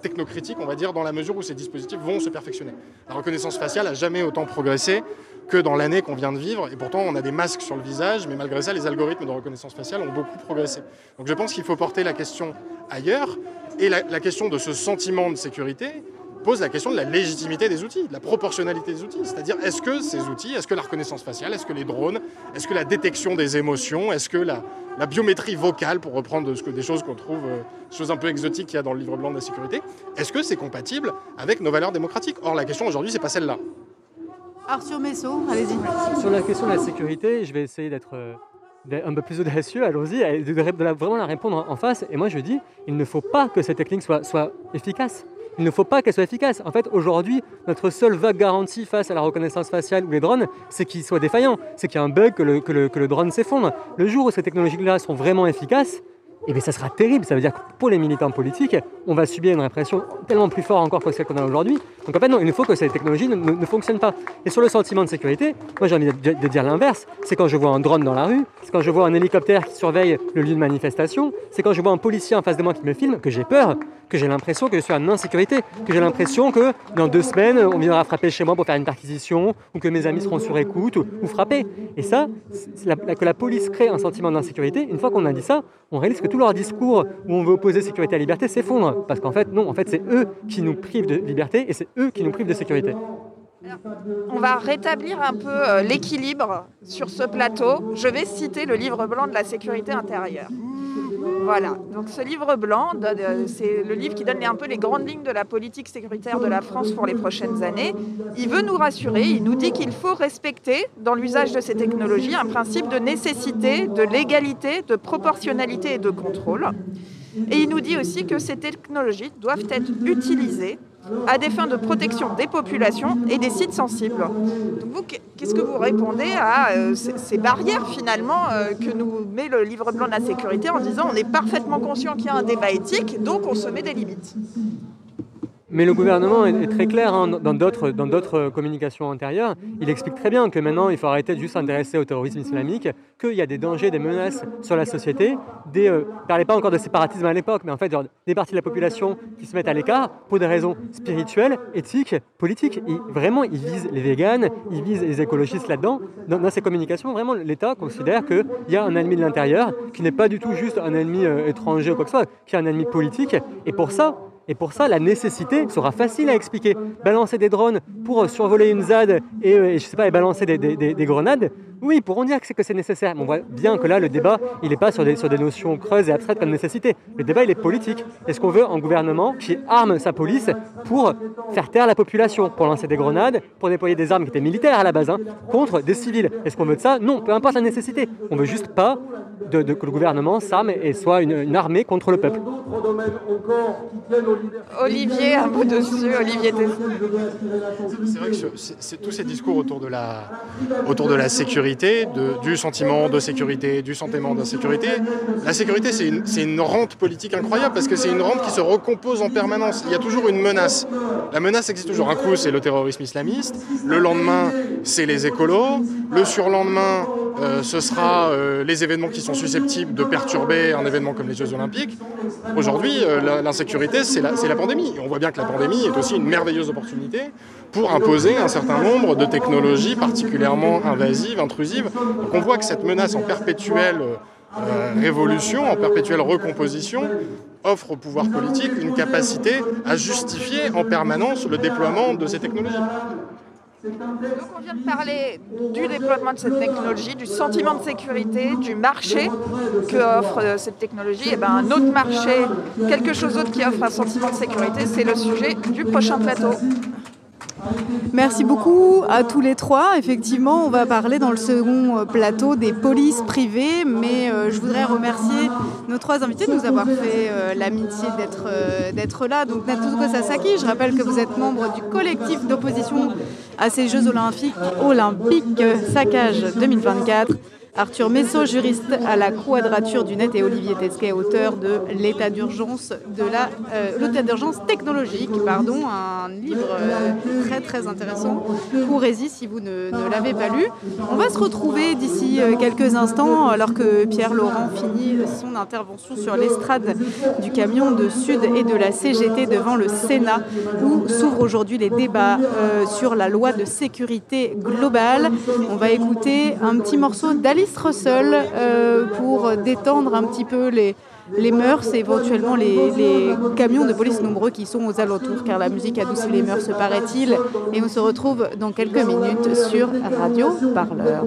technocritique, on va dire, dans la mesure où ces dispositifs vont se perfectionner. La reconnaissance faciale n'a jamais autant progressé que dans l'année qu'on vient de vivre. Et pourtant, on a des masques sur le visage, mais malgré ça, les algorithmes de reconnaissance faciale ont beaucoup progressé. Donc je pense qu'il faut porter la question ailleurs. Et la, question de ce sentiment de sécurité pose la question de la légitimité des outils, de la proportionnalité des outils. C'est-à-dire, est-ce que ces outils, est-ce que la reconnaissance faciale, est-ce que les drones, est-ce que la détection des émotions, est-ce que la, biométrie vocale, pour reprendre ce que, des choses qu'on trouve, euh, des choses un peu exotiques qu'il y a dans le livre blanc de la sécurité, est-ce que c'est compatible avec nos valeurs démocratiques? Or, la question aujourd'hui, c'est pas celle-là. Arthur Messot, allez-y. Sur la question de la sécurité, je vais essayer d'être euh, un peu plus audacieux, allons-y, de, vraiment la répondre en face. Et moi, je dis, il ne faut pas que cette technique soit, soit efficace. Il ne faut pas qu'elle soit efficace. En fait, aujourd'hui, notre seule vague garantie face à la reconnaissance faciale ou les drones, c'est qu'il soit défaillant. C'est qu'il y a un bug, que le, drone s'effondre. Le jour où ces technologies-là sont vraiment efficaces, eh bien ça sera terrible. Ça veut dire que pour les militants politiques, on va subir une répression tellement plus forte encore que celle qu'on a aujourd'hui. Donc en fait, non, il faut que ces technologies ne, ne, fonctionnent pas. Et sur le sentiment de sécurité, moi j'ai envie de, dire l'inverse. C'est quand je vois un drone dans la rue, c'est quand je vois un hélicoptère qui surveille le lieu de manifestation, c'est quand je vois un policier en face de moi qui me filme que j'ai peur, que j'ai l'impression que je suis en insécurité, que j'ai l'impression que dans deux semaines, on viendra frapper chez moi pour faire une perquisition, ou que mes amis seront sur écoute, ou, ou frappés. Et ça, que la police crée un sentiment d'insécurité, une fois qu'on a dit ça, on réalise que tout leur discours où on veut opposer sécurité à liberté s'effondre. Parce qu'en fait, non, en fait, c'est eux qui nous privent de liberté et c'est eux qui nous privent de sécurité. On va rétablir un peu euh, l'équilibre sur ce plateau. Je vais citer le livre blanc de la sécurité intérieure. Voilà, donc ce livre blanc, c'est le livre qui donne un peu les grandes lignes de la politique sécuritaire de la France pour les prochaines années. Il veut nous rassurer, il nous dit qu'il faut respecter dans l'usage de ces technologies un principe de nécessité, de légalité, de proportionnalité et de contrôle. Et il nous dit aussi que ces technologies doivent être utilisées à des fins de protection des populations et des sites sensibles. Qu'est-ce que vous répondez à euh, ces barrières finalement euh, que nous met le livre blanc de la sécurité en disant on est parfaitement conscient qu'il y a un débat éthique, donc on se met des limites? Mais le gouvernement est, très clair hein, dans d'autres communications antérieures. Il explique très bien que maintenant, il faut arrêter de juste s'intéresser au terrorisme islamique, qu'il y a des dangers, des menaces sur la société. Des, euh, ne parlait pas encore de séparatisme à l'époque, mais en fait, des parties de la population qui se mettent à l'écart pour des raisons spirituelles, éthiques, politiques. vraiment, ils visent les véganes, ils visent les écologistes là-dedans. Dans, ces communications, vraiment, l'État considère qu'il y a un ennemi de l'intérieur qui n'est pas du tout juste un ennemi euh, étranger ou quoi que ce soit, qui est un ennemi politique. Et pour ça, et pour ça, la nécessité sera facile à expliquer. Balancer des drones pour survoler une ZAD et, euh, je sais pas, et balancer des, grenades, oui, ils pourront dire que c'est, que c'est nécessaire. Mais on voit bien que là, le débat, il n'est pas sur des, sur des notions creuses et abstraites comme nécessité. Le débat, il est politique. Est-ce qu'on veut un gouvernement qui arme sa police pour faire taire la population, pour lancer des grenades, pour déployer des armes qui étaient militaires à la base, hein, contre des civils Est-ce qu'on veut de ça Non, peu importe la nécessité. On veut juste pas de, que le gouvernement s'arme et soit une, armée contre le peuple. Olivier, un mot dessus, Olivier C'est vrai que tous ces discours autour de la, autour de la sécurité de- du sentiment de sécurité, du sentiment d'insécurité. La sécurité, c'est une, une rente politique incroyable parce que c'est une rente qui se recompose en permanence. Il y a toujours une menace. La menace existe toujours. Un coup, c'est le terrorisme islamiste. Le lendemain, c'est les écolos. Le surlendemain, euh, ce sera euh, les événements qui sont susceptibles de perturber un événement comme les Jeux Olympiques. Aujourd'hui, euh, l'insécurité, c'est la, la pandémie. On voit bien que la pandémie est aussi une merveilleuse opportunité pour imposer un certain nombre de technologies particulièrement invasives, intrusives. Donc on voit que cette menace en perpétuelle euh, révolution, en perpétuelle recomposition, offre au pouvoir politique une capacité à justifier en permanence le déploiement de ces technologies. Donc on vient de parler du déploiement de cette technologie, du sentiment de sécurité, du marché que offre euh, cette technologie. Et ben un autre marché, quelque chose d'autre qui offre un sentiment de sécurité, c'est le sujet du prochain plateau. Merci beaucoup à tous les trois. Effectivement, on va parler dans le second euh, plateau des polices privées, mais euh, je voudrais remercier nos trois invités de nous avoir fait euh, l'amitié d'être là. Donc Natsuko Sasaki, je rappelle que vous êtes membre du collectif d'opposition à ces Jeux olympiques, olympiques Saccage 2024. Arthur Messot, juriste à la Quadrature du Net, et Olivier Tesquet, auteur de l'état d'urgence euh, technologique, pardon, un livre euh, très très intéressant. Courez-y si vous ne, l'avez pas lu. On va se retrouver d'ici euh, quelques instants, alors que Pierre Laurent finit son intervention sur l'estrade du camion de Sud et de la CGT devant le Sénat, où s'ouvrent aujourd'hui les débats sur la loi de sécurité globale. On va écouter un petit morceau Russell euh, pour détendre un petit peu les, les mœurs et éventuellement les, les camions de police nombreux qui sont aux alentours, car la musique adoucit les mœurs, paraît-il. Et on se retrouve dans quelques minutes sur Radio Parleur.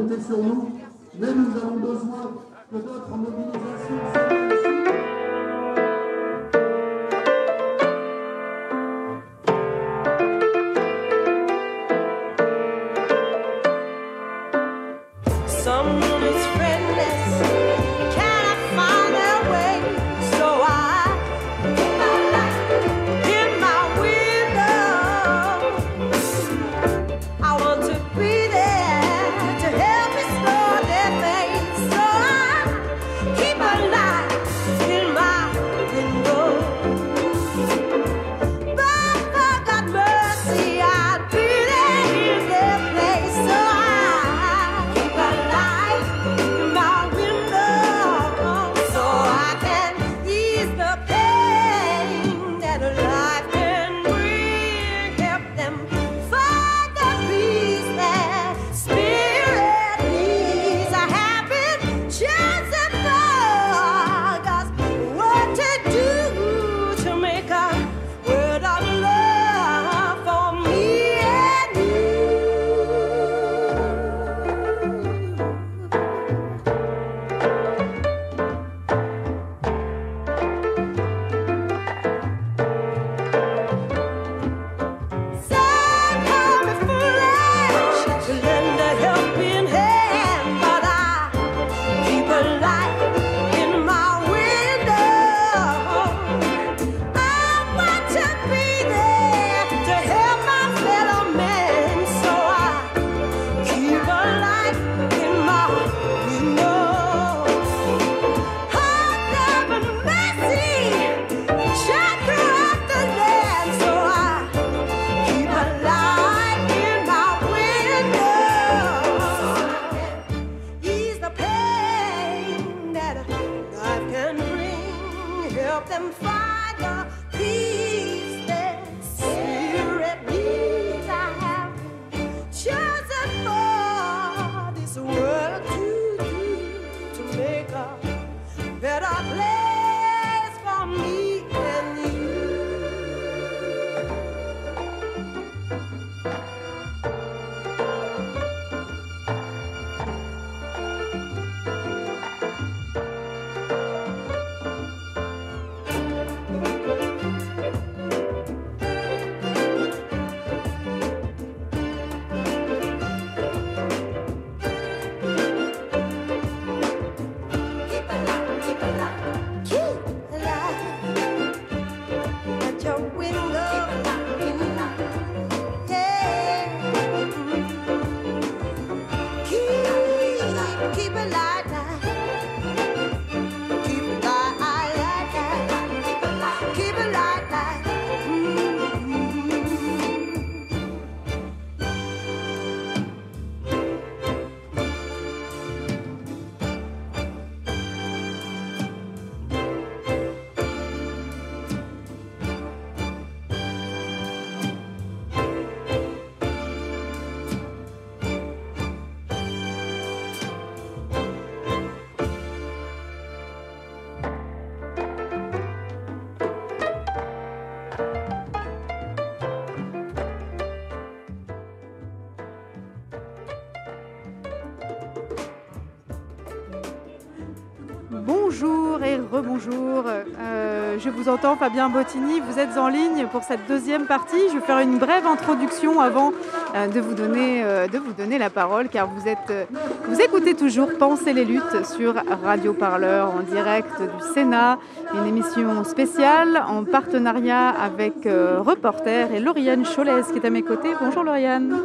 Rebonjour. Euh, je vous entends, Fabien Bottini. Vous êtes en ligne pour cette deuxième partie. Je vais faire une brève introduction avant euh, de, vous donner, euh, de vous donner la parole, car vous, êtes, euh, vous écoutez toujours Penser les luttes sur Radio Parleur en direct du Sénat, une émission spéciale en partenariat avec Reporter et Lauriane Cholès qui est à mes côtés. Bonjour Lauriane.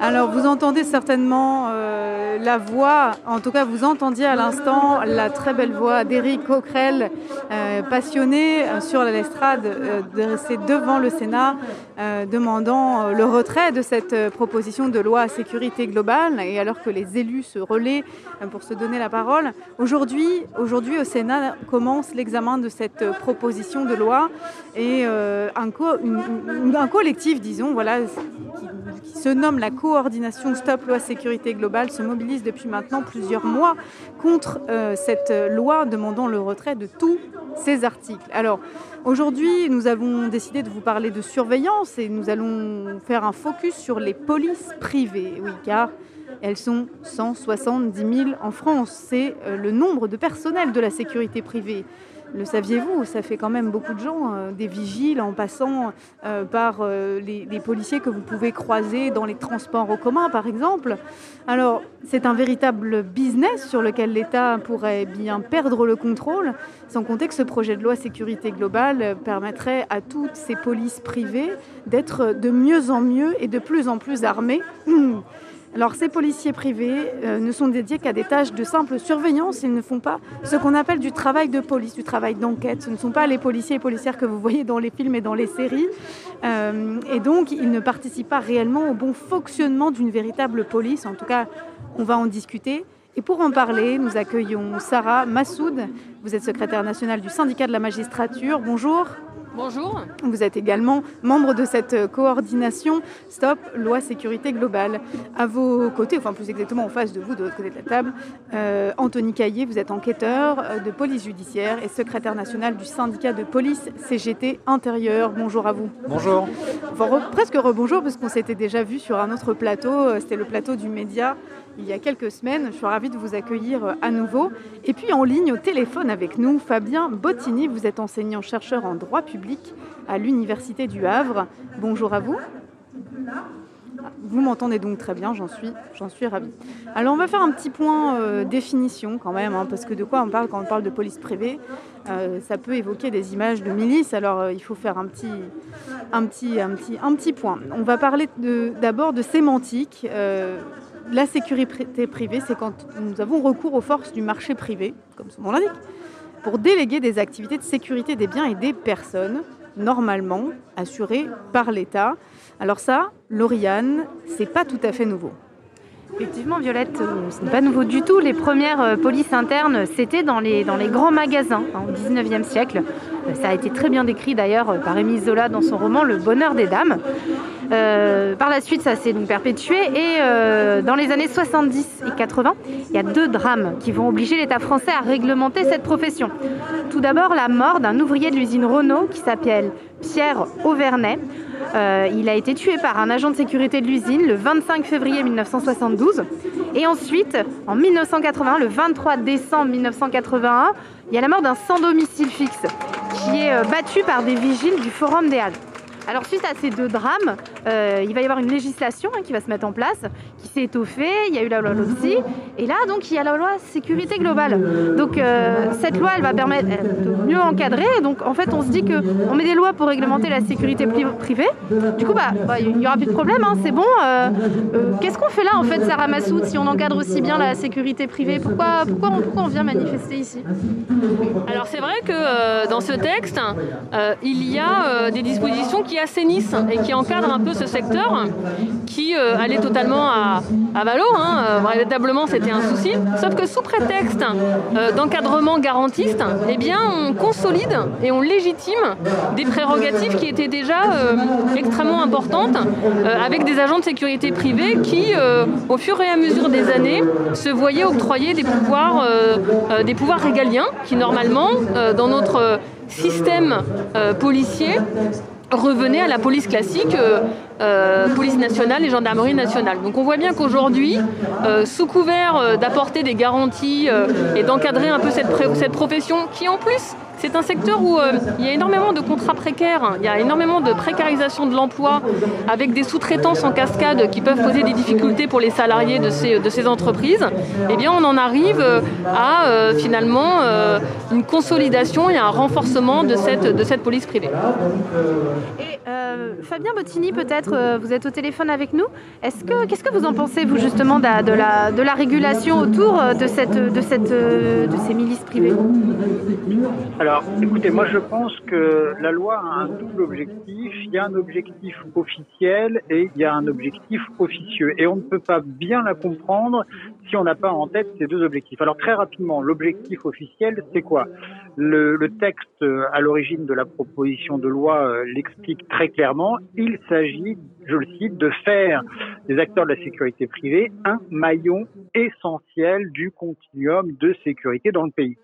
Alors, vous entendez certainement la voix, en tout cas, vous entendiez à l'instant la très belle voix d'Éric Coquerel, euh, passionné euh, sur l'estrade, euh, dressé devant le Sénat, euh, demandant euh, le retrait de cette euh, proposition de loi sécurité globale. Et alors que les élus se relaient pour se donner la parole, aujourd'hui, au Sénat commence l'examen de cette proposition de loi et un, collectif, disons, voilà, qui, se nomme la coordination Stop Loi Sécurité Globale se mobilise depuis maintenant plusieurs mois contre cette loi demandant le retrait de tous ces articles. Alors aujourd'hui, nous avons décidé de vous parler de surveillance et nous allons faire un focus sur les polices privées. Oui, car elles sont 170 000 en France. C'est euh, le nombre de personnel de la sécurité privée. Le saviez-vous Ça fait quand même beaucoup de gens, euh, des vigiles en passant euh, par euh, les, policiers que vous pouvez croiser dans les transports en commun, par exemple. Alors, c'est un véritable business sur lequel l'État pourrait bien perdre le contrôle, sans compter que ce projet de loi sécurité globale permettrait à toutes ces polices privées d'être de mieux en mieux et de plus en plus armées. Alors ces policiers privés euh, ne sont dédiés qu'à des tâches de simple surveillance, ils ne font pas ce qu'on appelle du travail de police, du travail d'enquête. Ce ne sont pas les policiers et policières que vous voyez dans les films et dans les séries. Euh, et donc ils ne participent pas réellement au bon fonctionnement d'une véritable police. En tout cas, on va en discuter. Et pour en parler, nous accueillons Sarah Massoud. Vous êtes secrétaire nationale du syndicat de la magistrature. Bonjour. Bonjour. Vous êtes également membre de cette coordination Stop Loi Sécurité Globale. À vos côtés, enfin plus exactement en face de vous, de l'autre côté de la table, euh, Anthony Caillé, vous êtes enquêteur euh, de police judiciaire et secrétaire national du syndicat de police CGT Intérieur. Bonjour à vous. Bonjour. Enfin, re- presque rebonjour parce qu'on s'était déjà vu sur un autre plateau, euh, c'était le plateau du Média il y a quelques semaines. Je suis ravie de vous accueillir euh, à nouveau. Et puis en ligne au téléphone avec nous, Fabien Bottini, vous êtes enseignant-chercheur en droit public à l'Université du Havre. Bonjour à vous. Vous m'entendez donc très bien, j'en suis, ravie. Alors on va faire un petit point euh, définition quand même, hein, parce que de quoi on parle quand on parle de police privée Euh, Ça peut évoquer des images de milices, alors il faut faire un petit, point. On va parler d'abord de sémantique. La sécurité privée, c'est quand nous avons recours aux forces du marché privé, comme son nom l'indique, pour déléguer des activités de sécurité des biens et des personnes, normalement assurées par l'État. Alors ça, Lauriane, c'est pas tout à fait nouveau. Effectivement, Violette, euh, ce n'est pas nouveau du tout. Les premières euh, polices internes, c'était dans les, grands magasins hein, au 19e siècle. Euh, Ça a été très bien décrit d'ailleurs par Émile Zola dans son roman Le bonheur des dames. Par la suite, ça s'est donc perpétué et dans les années 70 et 80, il y a deux drames qui vont obliger l'État français à réglementer cette profession. Tout d'abord, la mort d'un ouvrier de l'usine Renault qui s'appelle Pierre Auvernay. Euh, il a été tué par un agent de sécurité de l'usine le 25 février 1972. Et ensuite, en 1981, le 23 décembre 1981, il y a la mort d'un sans domicile fixe qui est euh, battu par des vigiles du Forum des Halles. Alors suite à ces deux drames, euh, il va y avoir une législation hein, qui va se mettre en place, qui s'est étoffée. Il y a eu la loi LOPSI, et là donc il y a la loi sécurité globale. Donc euh, cette loi, elle va permettre de mieux encadrer. Donc en fait, on se dit que on met des lois pour réglementer la sécurité pri- privée. Du coup, bah, bah, il y aura plus de problème. hein, c'est bon. Euh, Qu'est-ce qu'on fait là en fait, Sarah Massoud, si on encadre aussi bien la sécurité privée Pourquoi, pourquoi, on, pourquoi on vient manifester ici? Alors c'est vrai que dans ce texte, il y a des dispositions qui assainissent et qui encadrent un peu ce secteur qui euh, allait totalement à, à valo. hein. Euh, véritablement, c'était un souci. Sauf que sous prétexte euh, d'encadrement garantiste, eh bien, on consolide et on légitime des prérogatives qui étaient déjà extrêmement importantes avec des agents de sécurité privée qui, au fur et à mesure des années, se voyaient octroyer des pouvoirs, des pouvoirs régaliens qui, normalement, dans notre système policier, revenaient à la police classique, euh, euh, police nationale et gendarmerie nationale. Donc on voit bien qu'aujourd'hui, euh, sous couvert d'apporter des garanties et d'encadrer un peu cette profession, qui en plus, c'est un secteur où euh, il y a énormément de contrats précaires, hein. il y a énormément de précarisation de l'emploi, avec des sous-traitances en cascade qui peuvent poser des difficultés pour les salariés de ces, de ces entreprises, eh bien on en arrive euh, à euh, finalement euh, une consolidation et un renforcement de cette, de cette police privée. Et euh, Fabien Bottini, peut-être, vous êtes au téléphone avec nous. Est-ce que, qu'est-ce que vous en pensez, vous, justement, de, la- de la, de la régulation autour de, cette, de, cette, de ces milices privées? Alors, écoutez, moi je pense que la loi a un double objectif. Il y a un objectif officiel et il y a un objectif officieux. Et on ne peut pas bien la comprendre si on n'a pas en tête ces deux objectifs. Alors très rapidement, l'objectif officiel, c'est quoi? Le, le texte euh, à l'origine de la proposition de loi euh, l'explique très clairement. Il s'agit, je le cite, de faire des acteurs de la sécurité privée un maillon essentiel du continuum de sécurité dans le pays.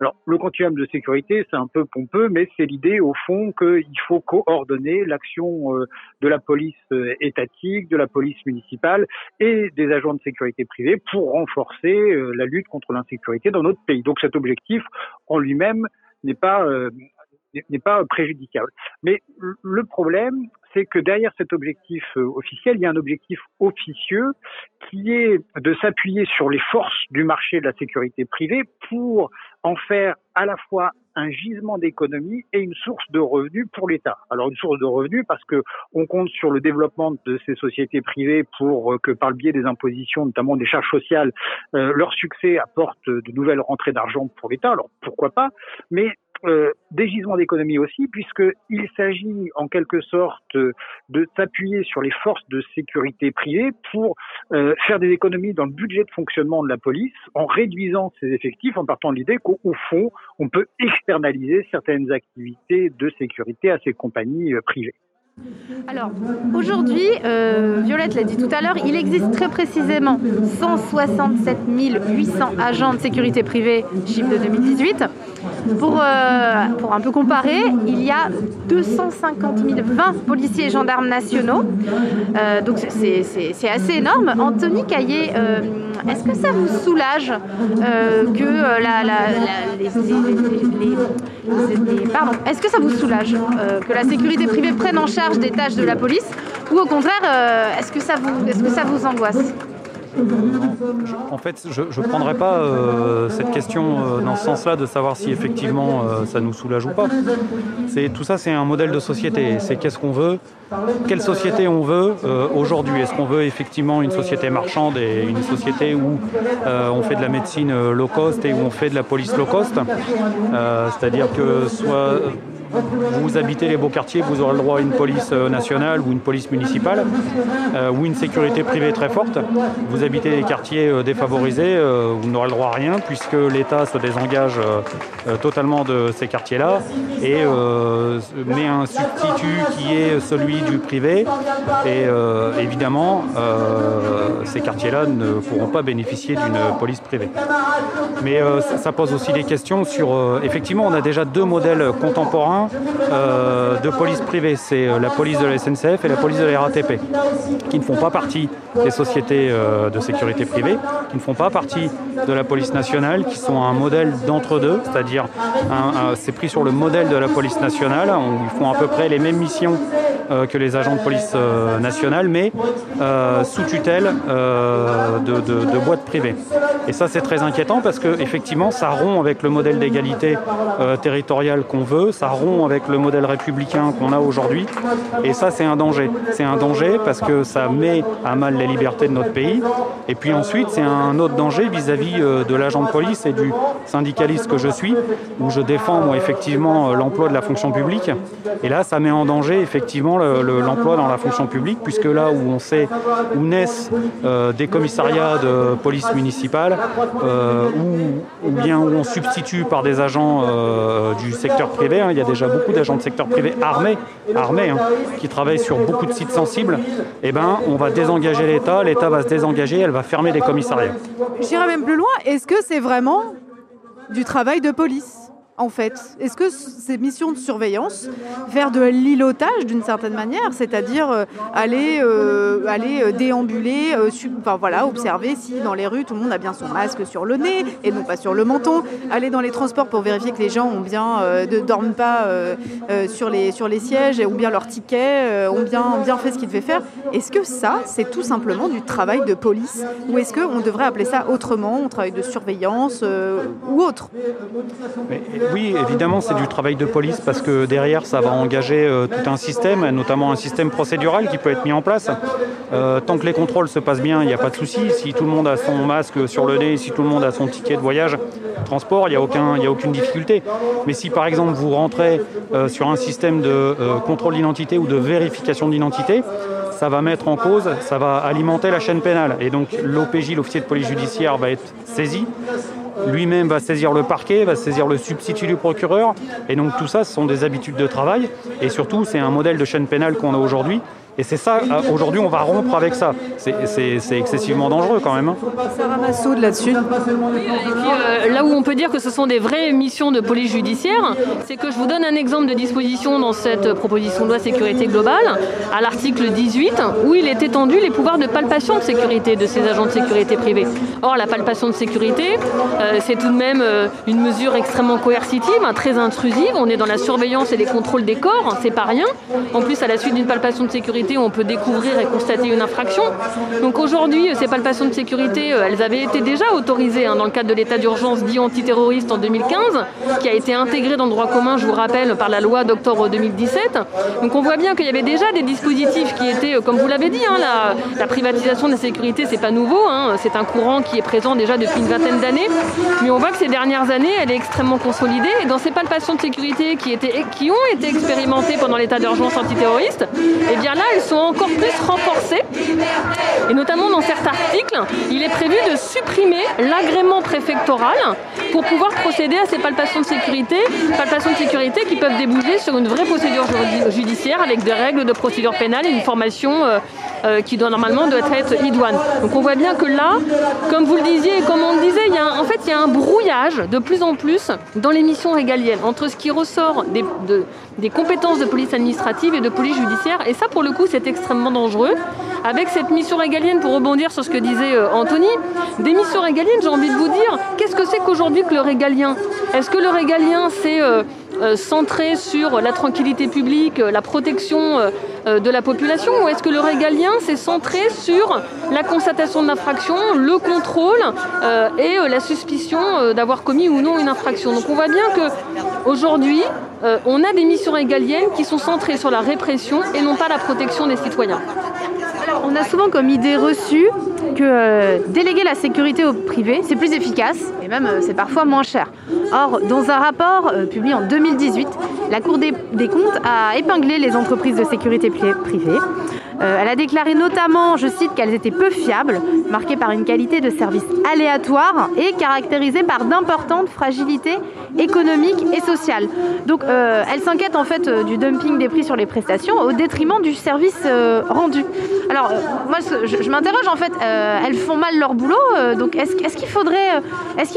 Alors, le continuum de sécurité, c'est un peu pompeux, mais c'est l'idée, au fond, qu'il faut coordonner l'action euh, de la police étatique, de la police municipale et des agents de sécurité privée pour renforcer la lutte contre l'insécurité dans notre pays. Donc, cet objectif, en lui-même, n'est pas euh, n'est pas préjudiciable. Mais le problème, c'est que derrière cet objectif euh, officiel, il y a un objectif officieux qui est de s'appuyer sur les forces du marché de la sécurité privée pour en faire à la fois un gisement d'économie et une source de revenus pour l'État. Alors une source de revenus parce que on compte sur le développement de ces sociétés privées pour euh, que par le biais des impositions, notamment des charges sociales, euh, leur succès apporte de nouvelles rentrées d'argent pour l'État. Alors pourquoi pas? Mais euh, des gisements d'économie aussi, puisqu'il s'agit en quelque sorte de s'appuyer sur les forces de sécurité privée pour euh, faire des économies dans le budget de fonctionnement de la police en réduisant ses effectifs, en partant de l'idée qu'au au fond, on peut externaliser certaines activités de sécurité à ces compagnies euh, privées. Alors, aujourd'hui, euh, Violette l'a dit tout à l'heure, il existe très précisément 167 800 agents de sécurité privée, chiffre de 2018. Pour, euh, pour un peu comparer, il y a 250 020 policiers et gendarmes nationaux. Euh, donc c'est- assez énorme. Anthony Caillé, est-ce que ça vous soulage que la, est-ce que ça vous soulage que la sécurité privée prenne en charge des tâches de la police ou au contraire, euh, est-ce que ça vous, est-ce que ça vous angoisse? En fait, je ne prendrais pas euh, cette question euh, dans ce sens-là de savoir si effectivement ça nous soulage ou pas. C'est tout ça, c'est un modèle de société. C'est qu'est-ce qu'on veut, quelle société on veut aujourd'hui? Est-ce qu'on veut effectivement une société marchande et une société où on fait de la médecine low cost et où on fait de la police low cost? C'est-à-dire que soit vous habitez les beaux quartiers, vous aurez le droit à une police euh, nationale ou une police municipale euh, ou une sécurité privée très forte. Vous habitez les quartiers euh, défavorisés, vous n'aurez le droit à rien puisque l'État se désengage totalement de ces quartiers-là et met un substitut qui est celui du privé. Et évidemment, ces quartiers-là ne pourront pas bénéficier d'une police privée. Mais ça, pose aussi des questions sur. effectivement, on a déjà deux modèles contemporains euh, de police privée. C'est euh, la police de la SNCF et la police de la RATP, qui ne font pas partie des sociétés euh, de sécurité privée, qui ne font pas partie de la police nationale, qui sont un modèle d'entre-deux, c'est-à-dire c'est pris sur le modèle de la police nationale. On- Ils font à peu près les mêmes missions que les agents de police nationale, mais sous tutelle de, boîtes privées. Et ça, c'est très inquiétant parce que effectivement, ça rompt avec le modèle d'égalité territoriale qu'on veut, ça rompt avec le modèle républicain qu'on a aujourd'hui. Et ça, c'est un danger. C'est un danger parce que ça met à mal les libertés de notre pays. Et puis ensuite, c'est un autre danger vis-à-vis euh, de l'agent de police et du syndicaliste que je suis, où je défends effectivement euh, l'emploi de la fonction publique. Et là, ça met en danger effectivement le- le- l'emploi dans la fonction publique, puisque là où on sait où naissent euh, des commissariats de police municipale, ou, bien où on substitue par des agents du secteur privé, hein, il y a déjà beaucoup d'agents de secteur privé armés, armés hein, qui travaillent sur beaucoup de sites sensibles, et ben, on va désengager l'État, l'État va se désengager, elle va fermer des commissariats. J'irai même plus loin. Est-ce que c'est vraiment du travail de police? En fait Est-ce que ces missions de surveillance, faire de l'îlotage d'une certaine manière, c'est-à-dire euh, aller, euh, aller euh, déambuler, enfin, observer si dans les rues tout le monde a bien son masque sur le nez et non pas sur le menton, aller dans les transports pour vérifier que les gens ont bien, ne dorment pas sur, les, sièges, et ont bien leur ticket, ont, bien, bien fait ce qu'ils devaient faire. Est-ce que ça, c'est tout simplement du travail de police ou est-ce qu'on devrait appeler ça autrement, un travail de surveillance ou autre? Oui, évidemment, c'est du travail de police parce que derrière, ça va engager euh, tout un système, notamment un système procédural qui peut être mis en place. Euh, tant que les contrôles se passent bien, il n'y a pas de souci. Si tout le monde a son masque sur le nez, si tout le monde a son ticket de voyage, transport, il n'y a, aucune difficulté. Mais si par exemple vous rentrez euh, sur un système de contrôle d'identité ou de vérification d'identité, ça va mettre en cause, ça va alimenter la chaîne pénale. Et donc l'OPJ, l'officier de police judiciaire, va être saisi. Lui-même va saisir le parquet, va saisir le substitut du procureur. Et donc tout ça, ce sont des habitudes de travail. Et surtout, c'est un modèle de chaîne pénale qu'on a aujourd'hui. Et c'est ça, euh, aujourd'hui, on va rompre avec ça. C'est- excessivement dangereux quand même. hein. Sarah Massoud là-dessus. Et puis euh, là où on peut dire que ce sont des vraies missions de police judiciaire, c'est que je vous donne un exemple de disposition dans cette proposition de loi sécurité globale, à l'article 18, où il est étendu les pouvoirs de palpation de sécurité de ces agents de sécurité privés. Or, la palpation de sécurité, euh, c'est tout de même euh, une mesure extrêmement coercitive, hein, très intrusive. On est dans la surveillance et les contrôles des corps, hein, c'est pas rien. En plus, à la suite d'une palpation de sécurité, on peut découvrir et constater une infraction. Donc aujourd'hui, euh, ces palpations de sécurité, euh, elles avaient été déjà autorisées hein, dans le cadre de l'état d'urgence dit antiterroriste en 2015, qui a été intégré dans le droit commun, je vous rappelle, par la loi d'octobre 2017. Donc on voit bien qu'il y avait déjà des dispositifs qui étaient, euh, comme vous l'avez dit, hein, la, la privatisation des sécurités, c'est pas nouveau, hein, c'est un courant qui est présent déjà depuis une vingtaine d'années. Mais on voit que ces dernières années, elle est extrêmement consolidée. Et dans ces palpations de sécurité qui, qui ont été expérimentées pendant l'état d'urgence antiterroriste, et bien là, sont encore plus renforcées. Et notamment dans certains articles, il est prévu de supprimer l'agrément préfectoral pour pouvoir procéder à ces palpations de sécurité, palpations de sécurité qui peuvent déboucher sur une vraie procédure judi- judiciaire avec des règles de procédure pénale et une formation euh, euh, qui doit normalement doit être idoine. Donc on voit bien que là, comme vous le disiez et comme on le disait, il y a un- en fait il y a un brouillage de plus en plus dans les missions régaliennes entre ce qui ressort des, de- des compétences de police administrative et de police judiciaire. Et ça pour le coup c'est extrêmement dangereux. Avec cette mission régalienne, pour rebondir sur ce que disait euh, Anthony, des missions régaliennes, j'ai envie de vous dire, qu'est-ce que c'est qu'aujourd'hui que le régalien? Est-ce que le régalien c'est euh, centré sur la tranquillité publique, euh, la protection euh, euh, de la population ou est-ce que le régalien c'est centré sur la constatation de l'infraction, le contrôle euh, et euh, la suspicion euh, d'avoir commis ou non une infraction? Donc on voit bien que aujourd'hui euh, on a des missions régaliennes qui sont centrées sur la répression et non pas la protection des citoyens. On a souvent comme idée reçue que euh, déléguer la sécurité au privé, c'est plus efficace et même euh, c'est parfois moins cher. Or, dans un rapport euh, publié en 2018, la Cour des, comptes a épinglé les entreprises de sécurité pri- privée. Euh, elle a déclaré notamment, je cite, qu'elles étaient peu fiables, marquées par une qualité de service aléatoire et caractérisées par d'importantes fragilités économiques et sociales. Donc, euh, elle s'inquiète en fait euh, du dumping des prix sur les prestations au détriment du service rendu. Alors, moi, je, m'interroge en fait, elles font mal leur boulot, donc est-ce qu'il faudrait,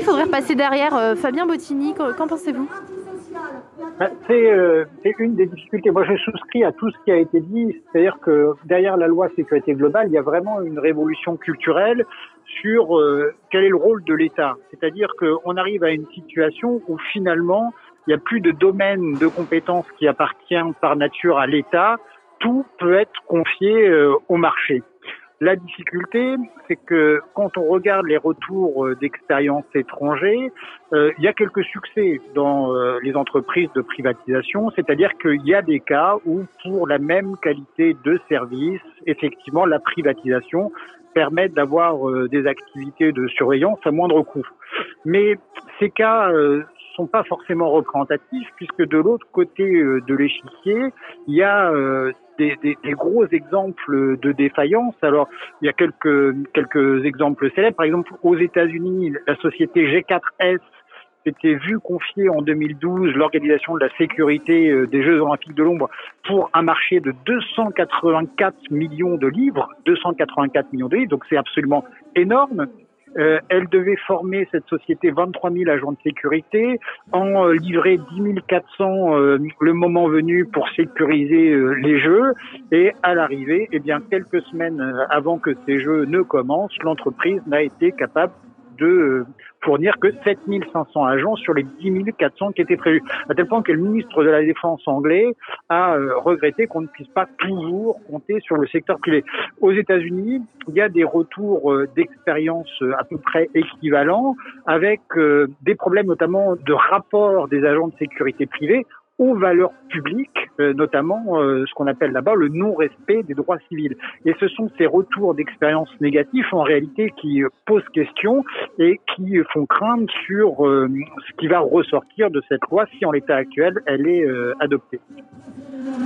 faudrait passer derrière Fabien Bottini? Qu'en pensez-vous? C'est euh, c'est une des difficultés. Moi, je souscris à tout ce qui a été dit. C'est-à-dire que derrière la loi sécurité globale, il y a vraiment une révolution culturelle sur euh, quel est le rôle de l'État. C'est-à-dire qu'on arrive à une situation où finalement, il n'y a plus de domaine de compétences qui appartient par nature à l'État. Tout peut être confié euh, au marché. La difficulté, c'est que quand on regarde les retours euh, d'expériences étrangers, euh, il y a quelques succès dans euh, les entreprises de privatisation, c'est-à-dire qu'il y a des cas où, pour la même qualité de service, effectivement, la privatisation permet d'avoir des activités de surveillance à moindre coût. Mais ces cas sont pas forcément représentatifs puisque de l'autre côté de l'échiquier, il y a des, gros exemples de défaillance. Alors, il y a quelques, quelques exemples célèbres. Par exemple, aux États-Unis, la société G4S s'était vue confier en 2012 l'organisation de la sécurité euh, des Jeux Olympiques de l'ombre pour un marché de 284 millions de livres. 284 millions de livres, donc c'est absolument énorme. Euh, elle devait former cette société 23 000 agents de sécurité, en euh, livrer 10 400 euh, le moment venu pour sécuriser euh, les jeux. Et à l'arrivée, eh bien quelques semaines avant que ces jeux ne commencent, l'entreprise n'a été capable de euh, fournir que 7500 agents sur les 10 400 qui étaient prévus. À tel point que le ministre de la Défense anglais a euh, regretté qu'on ne puisse pas toujours compter sur le secteur privé. Aux États-Unis, il y a des retours euh, d'expérience à peu près équivalents avec des problèmes notamment de rapport des agents de sécurité privée aux valeurs publiques, euh, notamment euh, ce qu'on appelle là-bas le non-respect des droits civils. Et ce sont ces retours d'expérience négatifs en réalité qui euh, posent question et qui font craindre sur ce qui va ressortir de cette loi si en l'état actuel elle est adoptée.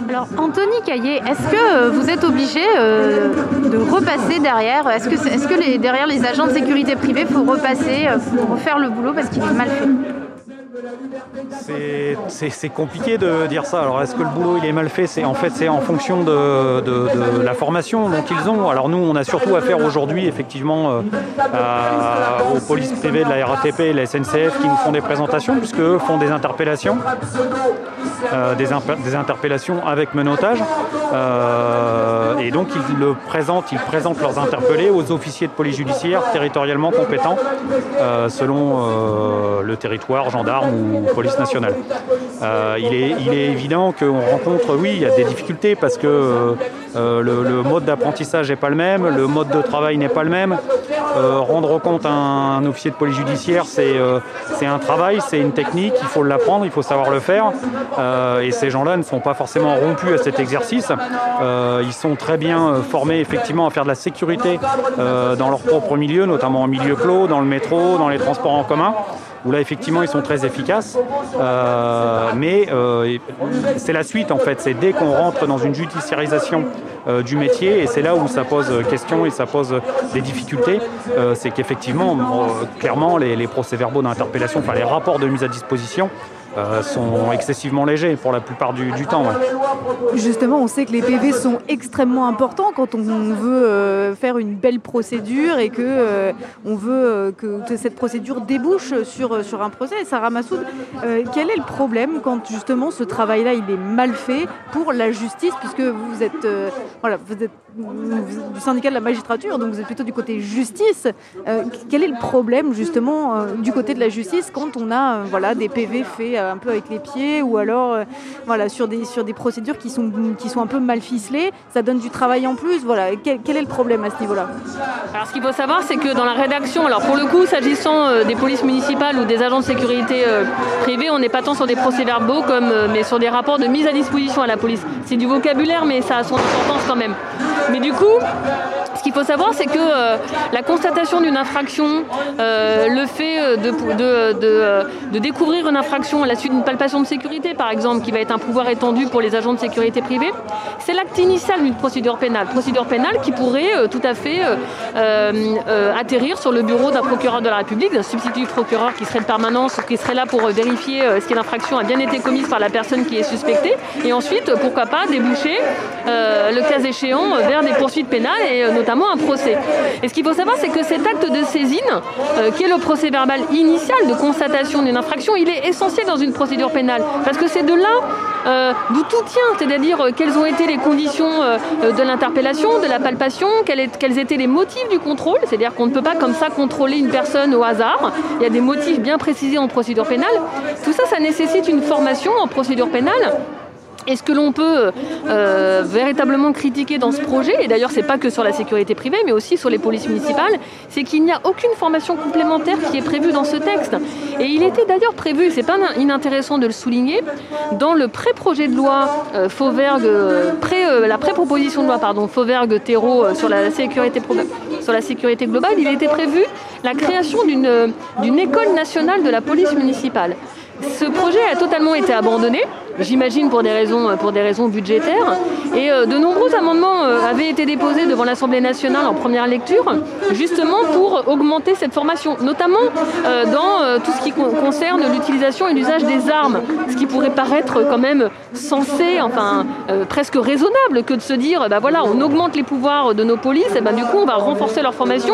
Alors Anthony Caillé, est-ce que vous êtes obligé de repasser derrière? Est-ce que, les, derrière les agents de sécurité privée, faut repasser, faut refaire le boulot parce qu'il est mal fait? C'est- compliqué de dire ça. Alors, est-ce que le boulot il est mal fait? En fait c'est en fonction de, la formation dont ils ont. Alors nous, on a surtout affaire aujourd'hui, effectivement, euh, aux polices privées de la RATP et la SNCF qui nous font des présentations, puisque eux font des interpellations, euh, des interpellations avec menottage. Euh, et donc ils le présentent, ils présentent leurs interpellés aux officiers de police judiciaire territorialement compétents, euh, selon euh, le territoire, gendarme ou police nationale. Euh, il, est, évident qu'on rencontre, oui, il y a des difficultés parce que le, mode d'apprentissage n'est pas le même, le mode de travail n'est pas le même. Rendre compte à un, officier de police judiciaire, c'est un travail, c'est une technique, il faut l'apprendre, il faut savoir le faire. Et ces gens-là ne sont pas forcément rompus à cet exercice. Ils sont très bien euh, formés effectivement à faire de la sécurité euh, dans leur propre milieu, notamment en milieu clos, dans le métro, dans les transports en commun où là effectivement ils sont très efficaces. Euh, mais c'est la suite en fait, c'est dès qu'on rentre dans une judiciarisation du métier, et c'est là où ça pose question et ça pose des difficultés, c'est qu'effectivement, clairement, les procès-verbaux d'interpellation, enfin les rapports de mise à disposition, euh, sont excessivement légers pour la plupart du, temps. Justement, on sait que les PV sont extrêmement importants quand on veut euh, faire une belle procédure et que euh, on veut que, cette procédure débouche sur, sur un procès. Sarah Massoud, quel est le problème quand justement ce travail-là il est mal fait pour la justice, puisque vous êtes, voilà, vous êtes du syndicat de la magistrature, donc vous êtes plutôt du côté justice. Euh, quel est le problème justement euh, du côté de la justice quand on a euh, voilà, des PV faits un peu avec les pieds ou alors voilà, sur, des, sur des procédures qui sont, qui sont un peu mal ficelées Ça donne du travail en plus. Voilà. Quel, quel est le problème à ce niveau-là? Alors ce qu'il faut savoir, c'est que dans la rédaction, alors pour le coup, s'agissant des polices municipales ou des agents de sécurité privés, on n'est pas tant sur des procès-verbaux comme, mais sur des rapports de mise à disposition à la police. C'est du vocabulaire, mais ça a son importance quand même. Mais du coup, ce qu'il faut savoir, c'est que euh, la constatation d'une infraction, euh, le fait euh, de, découvrir une infraction à la suite d'une palpation de sécurité, par exemple, qui va être un pouvoir étendu pour les agents de sécurité privée, c'est l'acte initial d'une procédure pénale. Procédure pénale qui pourrait tout à fait atterrir sur le bureau d'un procureur de la République, d'un substitut procureur qui serait de permanence, qui serait là pour vérifier si l'infraction a bien été commise par la personne qui est suspectée, et ensuite, pourquoi pas, déboucher, le cas échéant, vers des poursuites pénales et notamment un procès. Et ce qu'il faut savoir, c'est que cet acte de saisine, euh, qui est le procès verbal initial de constatation d'une infraction, il est essentiel dans une procédure pénale. Parce que c'est de là euh, d'où tout tient, c'est-à-dire euh, quelles ont été les conditions de l'interpellation, de la palpation, quels étaient les motifs du contrôle, c'est-à-dire qu'on ne peut pas comme ça contrôler une personne au hasard. Il y a des motifs bien précisés en procédure pénale. Tout ça, ça nécessite une formation en procédure pénale. Et ce que l'on peut euh, véritablement critiquer dans ce projet, et d'ailleurs c'est pas que sur la sécurité privée, mais aussi sur les polices municipales, c'est qu'il n'y a aucune formation complémentaire qui est prévue dans ce texte. Et il était d'ailleurs prévu, c'est pas inintéressant de le souligner, dans le pré-projet de loi euh, Fauvergue, euh, la pré-proposition de loi pardon, Fauvergue-Terreau euh, sur la sécurité globale, il était prévu la création d'une école nationale de la police municipale. Ce projet a totalement été abandonné j'imagine pour des raisons pour des raisons budgétaires. Et euh, de nombreux amendements euh, avaient été déposés devant l'Assemblée nationale en première lecture, justement pour augmenter cette formation, notamment euh, dans tout ce qui con- concerne l'utilisation et l'usage des armes, ce qui pourrait paraître quand même sensé, enfin presque raisonnable que de se dire, bah voilà, on augmente les pouvoirs de nos polices, et ben du coup on va renforcer leur formation,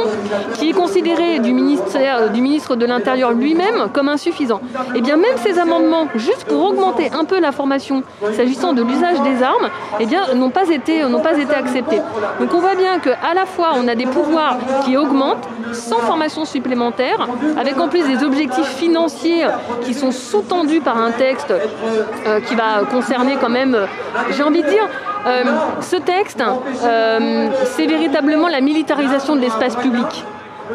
qui est considérée du ministère, du ministre de l'Intérieur lui-même comme insuffisant. Et bien même ces amendements, juste pour augmenter un peu la formation s'agissant de l'usage des armes, eh bien n'ont pas été n'ont pas acceptés. Donc on voit bien que à la fois on a des pouvoirs qui augmentent sans formation supplémentaire, avec en plus des objectifs financiers qui sont sous-tendus par un texte euh, qui va concerner quand même, euh, j'ai envie de dire, euh, ce texte, c'est véritablement la militarisation de l'espace public.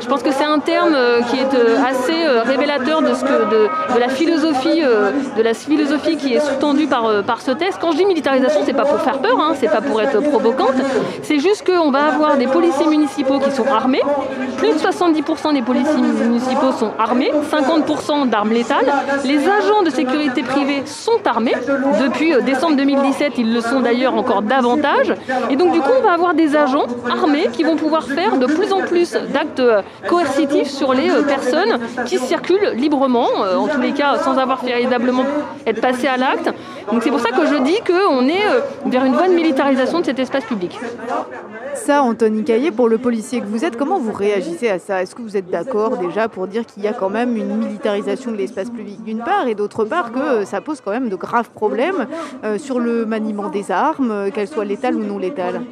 Je pense que c'est un terme euh, qui est euh, assez euh, révélateur de, ce que, de, la philosophie, de la philosophie qui est sous-tendue par, par ce texte. Quand je dis militarisation, c'est pas pour faire peur, hein, c'est pas pour être provocante. C'est juste qu'on va avoir des policiers municipaux qui sont armés. Plus de 70% des policiers municipaux sont armés, 50% d'armes létales. Les agents de sécurité privée sont armés. Depuis décembre 2017, ils le sont d'ailleurs encore davantage. Et donc du coup, on va avoir des agents armés qui vont pouvoir faire de plus en plus d'actes coercitifs sur les euh, personnes qui circulent librement, euh, en tous les cas sans avoir véritablement être passé à l'acte. Donc c'est pour ça que je dis qu'on est euh, vers une de militarisation de cet espace public. Ça, Anthony Caillé, pour le policier que vous êtes, comment vous réagissez à ça? Est-ce que vous êtes d'accord déjà pour dire qu'il y a quand même une militarisation de l'espace public d'une part et d'autre part que ça pose quand même de graves problèmes sur le maniement des armes, qu'elles soient létales ou non létales?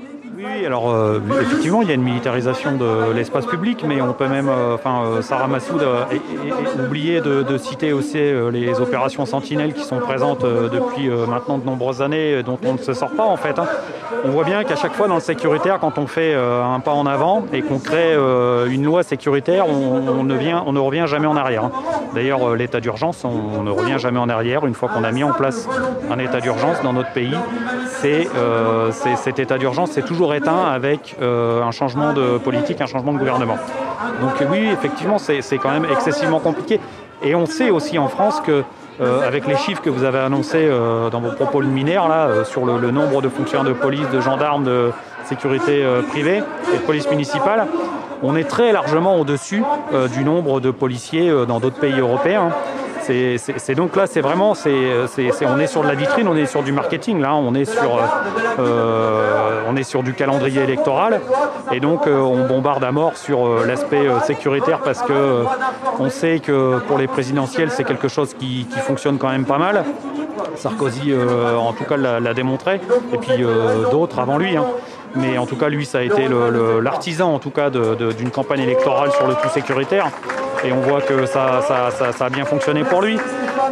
Oui, alors euh, effectivement, il y a une militarisation de l'espace public, mais on peut même, euh, enfin, euh, Sarah Massoud a oublié de, citer aussi les opérations Sentinelle qui sont présentes depuis maintenant de nombreuses années, dont on ne se sort pas en fait. hein. On voit bien qu'à chaque fois dans le sécuritaire, quand on fait un pas en avant et qu'on crée une loi sécuritaire, on, ne revient jamais en arrière. hein. D'ailleurs, l'état d'urgence, on ne revient jamais en arrière. Une fois qu'on a mis en place un état d'urgence dans notre pays, euh, cet état d'urgence, c'est toujours éteint avec euh, un changement de politique, un changement de gouvernement. Donc oui, effectivement, c'est quand même excessivement compliqué. Et on sait aussi en France que euh, avec les chiffres que vous avez annoncés dans vos propos liminaires là, sur le, nombre de fonctionnaires de police, de gendarmes, de sécurité privée et de police municipale, on est très largement au-dessus du nombre de policiers dans d'autres pays européens. C'est- donc là, c'est vraiment, on est sur de la vitrine, on est sur du marketing, là, on est sur, euh, on est sur du calendrier électoral, et donc euh, on bombarde à mort sur euh, l'aspect sécuritaire parce que on sait que pour les présidentielles, c'est quelque chose qui, fonctionne quand même pas mal. Sarkozy, en tout cas, l'a démontré, et puis d'autres avant lui. hein. Mais en tout cas, lui, ça a été l'artisan, en tout cas, d'une campagne électorale sur le tout sécuritaire. Et on voit que ça, ça- ça- a bien fonctionné pour lui.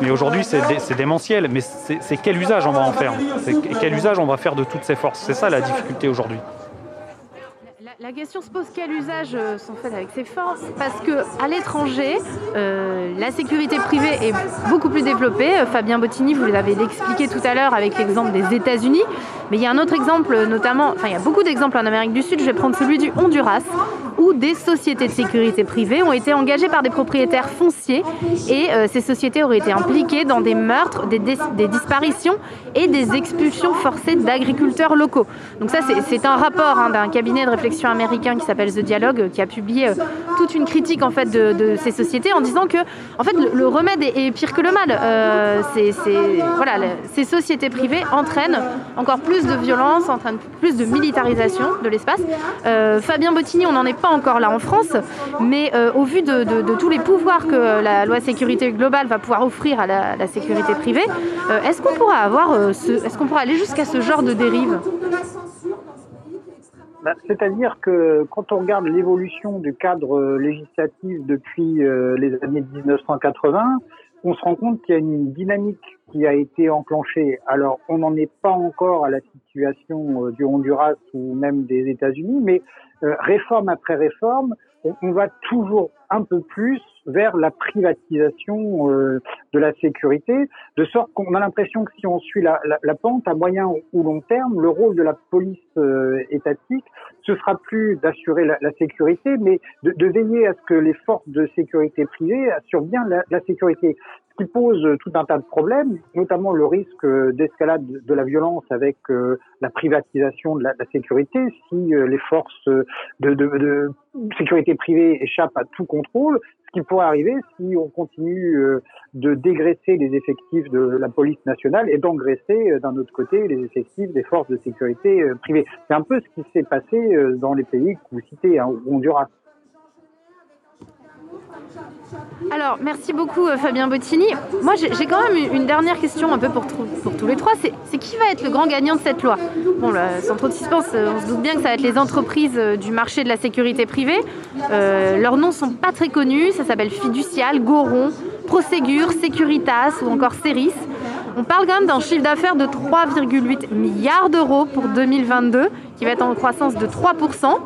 Mais aujourd'hui, c'est dé- c'est démentiel. Mais c'est quel usage on va en faire? Quel usage on va faire de toutes ces forces? C'est ça la difficulté aujourd'hui. La, question se pose quel usage euh, sont faits avec ces forces Parce que à l'étranger, euh, la sécurité privée est beaucoup plus développée. Euh, Fabien Bottini, vous l'avez expliqué tout à l'heure avec l'exemple des États-Unis. Mais il y a un autre exemple, notamment, enfin il y a beaucoup d'exemples en Amérique du Sud. Je vais prendre celui du Honduras, où des sociétés de sécurité privée ont été engagées par des propriétaires fonciers et ces sociétés auraient été impliquées dans des meurtres, des, dis- des disparitions et des expulsions forcées d'agriculteurs locaux. Donc ça, c'est- c'est un rapport hein, d'un cabinet de réflexion américain qui s'appelle The Dialogue, qui a publié euh, toute une critique en fait de, ces sociétés en disant que en fait le, remède est, pire que le mal. Euh, voilà, ces sociétés privées entraînent encore plus de violence, entraînent plus de militarisation de l'espace. Euh, Fabien Bottini, on n'en est pas encore là en France, mais au vu de, tous les pouvoirs que la loi sécurité globale va pouvoir offrir à la, sécurité privée, est-ce qu'on pourra avoir, ce- est-ce qu'on pourra aller jusqu'à ce genre de dérive? Bah, C'est-à-dire que quand on regarde l'évolution du cadre euh, législatif depuis euh, les années 1980, on se rend compte qu'il y a une dynamique qui a été enclenchée. Alors, on n'en est pas encore à la situation euh, du Honduras ou même des États-Unis, mais réforme après réforme, on va toujours un peu plus vers la privatisation euh, de la sécurité, de sorte qu'on a l'impression que si on suit la, pente à moyen ou long terme, le rôle de la police euh, étatique, ce sera plus d'assurer la, sécurité, mais de, veiller à ce que les forces de sécurité privée assurent bien la, sécurité. qui pose tout un tas de problèmes, notamment le risque d'escalade de la violence avec euh, la privatisation de la, sécurité. Si les forces de, de, de sécurité privée échappent à tout contrôle, ce qui pourrait arriver si on continue euh, de dégraisser les effectifs de la police nationale et d'engraisser euh, d'un autre côté les effectifs des forces de sécurité euh, privées. C'est un peu ce qui s'est passé dans les pays que vous citez, hein, Honduras. Alors, merci beaucoup euh, Fabien Bottini. Moi, j'ai quand même une- dernière question un peu pour, tous les trois. C'est qui va être le grand gagnant de cette loi? Bon, là, sans trop de suspense, euh, on se doute bien que ça va être les entreprises euh, du marché de la sécurité privée. Leurs noms sont pas très connus. Ça s'appelle Fiducial, Goron, Prosegur, Securitas ou encore Ceris. On parle quand même d'un chiffre d'affaires de 3,8 milliards d'euros pour 2022, qui va être en croissance de 3%.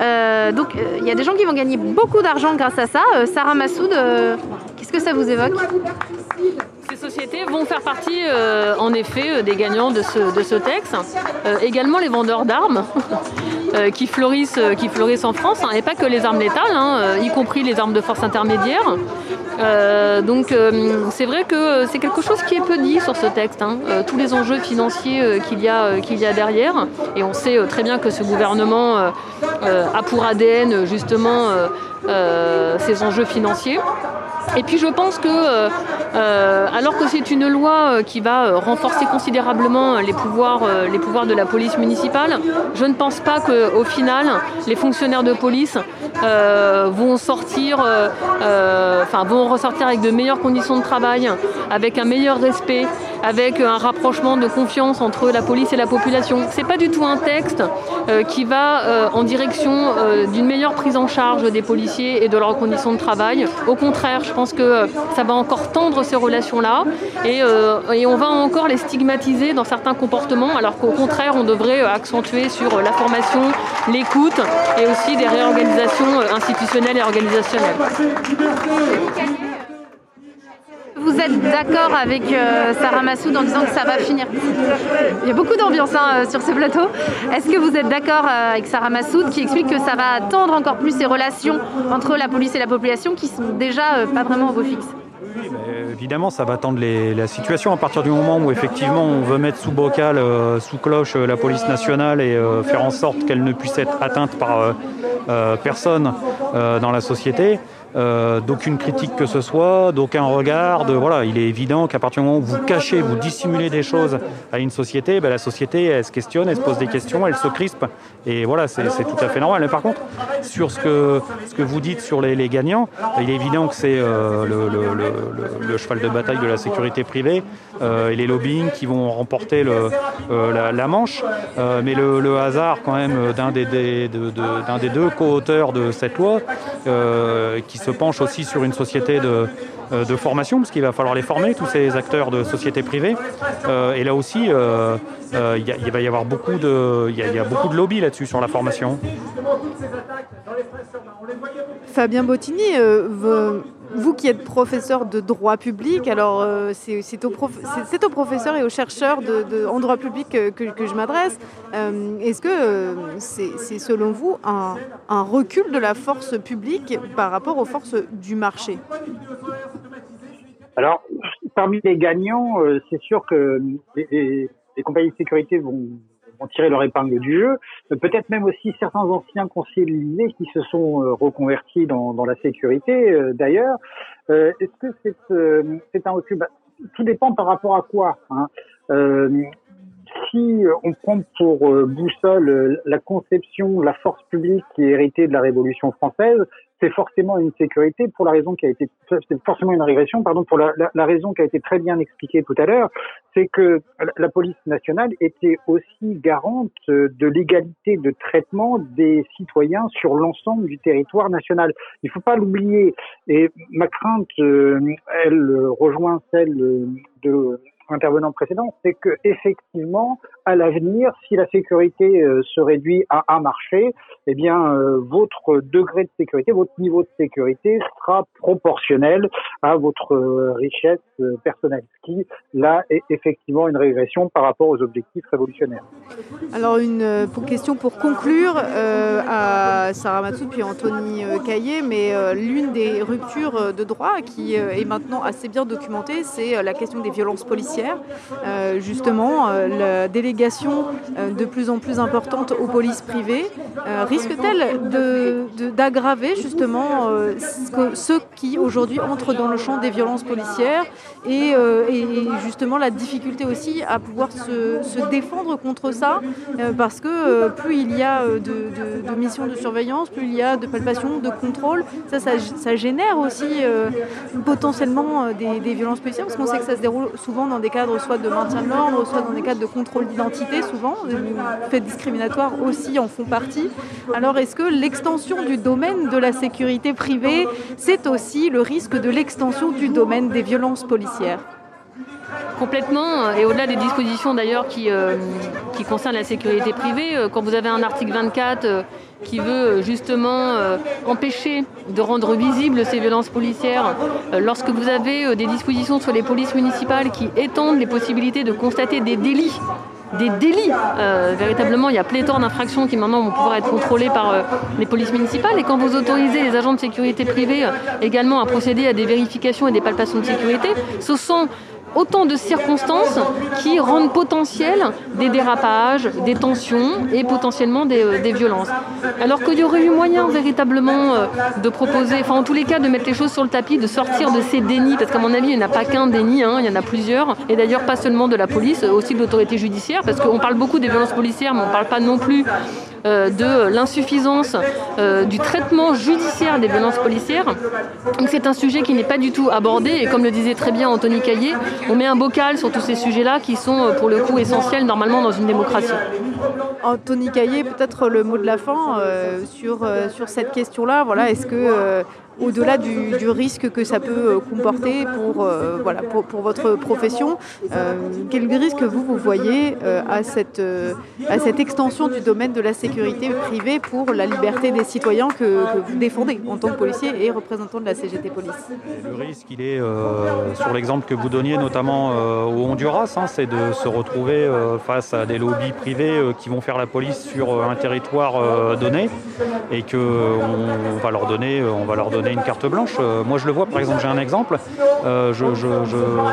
Euh, donc euh, il y a des gens qui vont gagner beaucoup d'argent grâce à ça. Euh, Sarah Massoud, euh, qu'est-ce que ça vous évoque? Ces sociétés vont faire partie, en effet, des gagnants de ce, de ce texte. Également les vendeurs d'armes, qui, fleurissent, qui fleurissent en France, hein, et pas que les armes létales, hein, y compris les armes de force intermédiaire. Donc c'est vrai que c'est quelque chose qui est peu dit sur ce texte, hein. Tous les enjeux financiers qu'il y, qu'il y a derrière. Et on sait très bien que ce gouvernement euh, euh, a pour ADN justement euh, ces enjeux financiers. Et puis je pense que, euh, euh, alors que c'est une loi euh, qui va euh, renforcer considérablement les pouvoirs, euh, les pouvoirs de la police municipale, je ne pense pas qu'au final, les fonctionnaires de police euh, vont sortir, euh, euh, enfin vont ressortir avec de meilleures conditions de travail, avec un meilleur respect, avec un rapprochement de confiance entre la police et la population. C'est pas du tout un texte euh, qui va euh, en direction euh, d'une meilleure prise en charge des policiers et de leurs conditions de travail. Au contraire, je pense que euh, ça va encore tendre ces relations-là et, euh, et on va encore les stigmatiser dans certains comportements, alors qu'au contraire, on devrait euh, accentuer sur la formation, l'écoute et aussi des réorganisations institutionnelles et organisationnelles. Vous êtes d'accord avec euh, Sarah Massoud en disant que ça va finir? Il y a beaucoup d'ambiance hein, euh, sur ce plateau. Est-ce que vous êtes d'accord euh, avec Sarah Massoud qui explique que ça va tendre encore plus ces relations entre la police et la population qui sont déjà pas vraiment au beau fixe? Évidemment, ça va tendre la situation à partir du moment où effectivement on veut mettre sous bocal, sous cloche la police nationale et faire en sorte qu'elle ne puisse être atteinte par personne dans la société. Euh, d'aucune critique que ce soit, d'aucun regard. De, voilà, il est évident qu'à partir du moment où vous cachez, vous dissimulez des choses à une société, ben, la société elle se questionne, elle se pose des questions, elle se crispe. Et voilà, c'est tout à fait normal. Mais par contre, sur ce que, vous dites sur les, gagnants, il est évident que c'est euh, le, cheval de bataille de la sécurité privée et les lobbying qui vont remporter euh, la, manche. Euh, mais le, hasard quand même d'un des, deux co-auteurs de cette loi, euh, qui se penche aussi sur une société de, euh, formation, parce qu'il va falloir les former, tous ces acteurs de sociétés privées. Euh, et là aussi, euh, euh, il va y avoir beaucoup de, y a, beaucoup de lobby là-dessus sur la formation. Fabien Bottini, euh, vous, vous qui êtes professeur de droit public, alors euh, c'est aux professeurs et aux chercheurs de, en droit public que, je m'adresse. Euh, Est-ce que euh, c'est selon vous un, recul de la force publique par rapport aux forces du marché? Alors, parmi les gagnants, c'est sûr que les compagnies de sécurité vont, vont tirer leur épingle du jeu. Euh, Peut-être même aussi certains anciens conseillers qui se sont euh, reconvertis dans, dans la sécurité, euh, d'ailleurs. Est-ce que c'est un recul? Bah, Tout dépend par rapport à quoi. hein. Si on prend pour boussole la conception la force publique qui est héritée de la Révolution française, c'est forcément une sécurité pour la raison qui a été, c'est forcément une régression, pardon, pour la, la- raison qui a été très bien expliquée tout à l'heure, c'est que la- police nationale était aussi garante de l'égalité de traitement des citoyens sur l'ensemble du territoire national. Il faut pas l'oublier. Et ma crainte, euh, elle rejoint celle de intervenant précédent, c'est que effectivement, à l'avenir, si la sécurité euh, se réduit à un marché, eh bien, euh, votre degré de sécurité, votre niveau de sécurité sera proportionnel à votre euh, richesse personnelle, ce qui là est effectivement une régression par rapport aux objectifs révolutionnaires. Alors une question pour conclure à Sarah Matsou puis Anthony Caillé, mais l'une des ruptures de droit qui est maintenant assez bien documentée, c'est la question des violences policières. Euh, justement, euh, la délégation euh, de plus en plus importante aux polices privées risque-t-elle d'aggraver justement ceux qui aujourd'hui entrent dans le champ des violences policières et, justement la difficulté aussi à pouvoir se, défendre contre ça parce que plus il y a de, missions de surveillance, plus il y a de palpations, de contrôle, ça, ça, génère aussi potentiellement des, des violences policières parce qu'on sait que ça se déroule souvent dans des cadres soit de maintien de l'ordre, soit dans des cadres de contrôle d'identité souvent, les faits discriminatoires aussi en font partie. Alors est-ce que l'extension du domaine de la sécurité privée, c'est aussi le risque de l'extension du domaine des violences policières? Complètement, et au-delà des dispositions d'ailleurs qui, euh, qui concernent la sécurité privée, euh, quand vous avez un article 24 euh, qui veut euh, justement euh, empêcher de rendre visibles ces violences policières, euh, lorsque vous avez des dispositions sur les polices municipales qui étendent les possibilités de constater des délits des délits. Véritablement, il y a pléthore d'infractions qui maintenant vont pouvoir être contrôlées par les polices municipales. Et quand vous autorisez les agents de sécurité privée également à procéder à des vérifications et des palpations de sécurité, ce sont autant de circonstances qui rendent potentiels des dérapages, des tensions et potentiellement des, euh, violences. Alors qu'il y aurait eu moyen véritablement euh, de proposer, enfin en tous les cas de mettre les choses sur le tapis, de sortir de ces dénis, parce qu'à mon avis il n'y en a pas qu'un déni, hein, il y en a plusieurs, et d'ailleurs pas seulement de la police, aussi de l'autorité judiciaire, parce qu'on parle beaucoup des violences policières, mais on ne parle pas non plus euh, de l'insuffisance euh, du traitement judiciaire des violences policières. C'est un sujet qui n'est pas du tout abordé et comme le disait très bien Anthony Caillé, on met un bocal sur tous ces sujets-là qui sont euh, pour le coup essentiels normalement dans une démocratie. Anthony Caillé, peut-être le mot de la fin sur, sur cette question-là. Voilà, Est-ce que, au-delà du, risque que ça peut euh, comporter pour, euh, voilà, pour, votre profession, euh, quel risque vous, vous voyez à, cette, à cette extension du domaine de la sécurité privée pour la liberté des citoyens que, vous défendez en tant que policier et représentant de la CGT Police? Le risque, il est sur l'exemple que vous donniez, notamment au Honduras, hein, c'est de se retrouver face à des lobbies privés qui vont faire la police sur un territoire donné et que on, va leur donner, on va leur donner une carte blanche. Euh, moi, je le vois, par exemple, j'ai un exemple. Euh,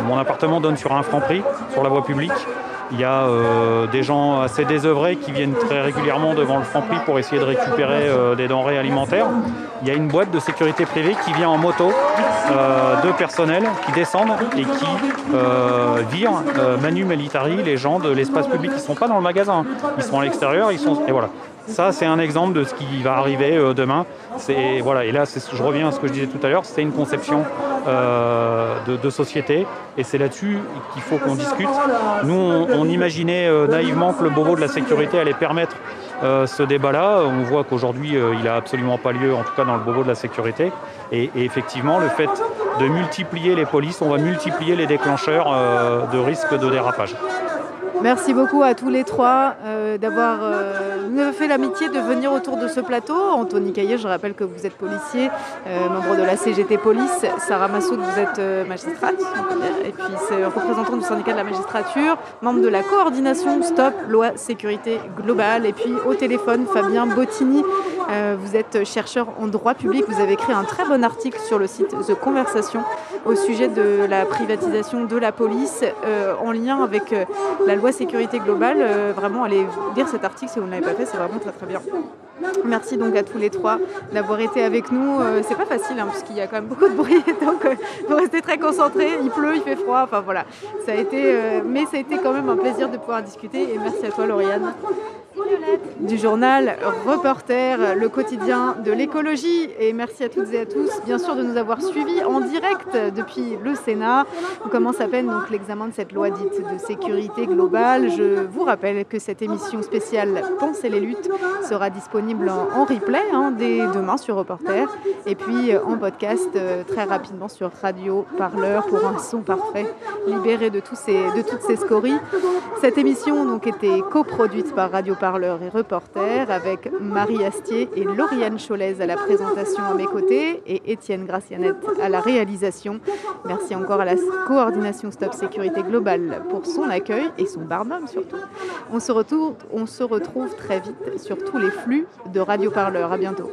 mon appartement donne sur un franc prix, sur la voie publique. Il y a euh, des gens assez désœuvrés qui viennent très régulièrement devant le franc prix pour essayer de récupérer des denrées alimentaires. Il y a une boîte de sécurité privée qui vient en moto, euh, deux personnels qui descendent et qui virent manu militari les gens de l'espace public. Ils ne sont pas dans le magasin, ils sont à l'extérieur, ils sont et voilà. Ça, c'est un exemple de ce qui va arriver euh, demain. Voilà. Et là, je reviens à ce que je disais tout à l'heure. C'est une conception euh, de, société, et c'est là-dessus qu'il faut qu'on discute. Nous, on, imaginait euh, naïvement que le Beauvau de la sécurité allait permettre ce débat-là. On voit qu'aujourd'hui, il n'a absolument pas lieu, en tout cas dans le Beauvau de la sécurité. Et, effectivement, le fait de multiplier les polices, on va multiplier les déclencheurs de risques de dérapage. Merci beaucoup à tous les trois euh, d'avoir euh, fait l'amitié de venir autour de ce plateau. Anthony Caillé, je rappelle que vous êtes policier, euh, membre de la CGT Police. Sarah Massoud, vous êtes magistrate, et puis c'est représentant du syndicat de la magistrature, membre de la coordination Stop Loi Sécurité Globale. Et puis au téléphone, Fabien Bottini, euh, vous êtes chercheur en droit public. Vous avez écrit un très bon article sur le site The Conversation au sujet de la privatisation de la police euh, en lien avec euh, la loi sécurité globale. Vraiment, allez lire cet article si vous ne l'avez pas fait, c'est vraiment très très bien. Merci donc à tous les trois d'avoir été avec nous. C'est pas facile hein, puisqu'il y a quand même beaucoup de bruit, donc euh, faut rester très concentré. Il pleut, il fait froid, enfin voilà. Ça a été, mais ça a été quand même un plaisir de pouvoir discuter et merci à toi Lauriane. Du journal Reporter, le quotidien de l'écologie. Et merci à toutes et à tous, bien sûr, de nous avoir suivis en direct depuis le Sénat. On commence à peine donc l'examen de cette loi dite de sécurité globale. Je vous rappelle que cette émission spéciale Penser les luttes sera disponible en, en replay hein, dès demain sur Reporter et puis euh, en podcast euh, très rapidement sur Radio Parleur pour un son parfait libéré de, tous ces, de toutes ces scories. Cette émission donc était coproduite par Radio Parleur et Reporter avec Marie Astier et Lauriane Cholez à la présentation à mes côtés et Étienne Gracianette à la réalisation. Merci encore à la coordination Stop Sécurité Globale pour son accueil et son barnum surtout. On se retrouve, on se retrouve très vite sur tous les flux de Radio Parleur. À bientôt.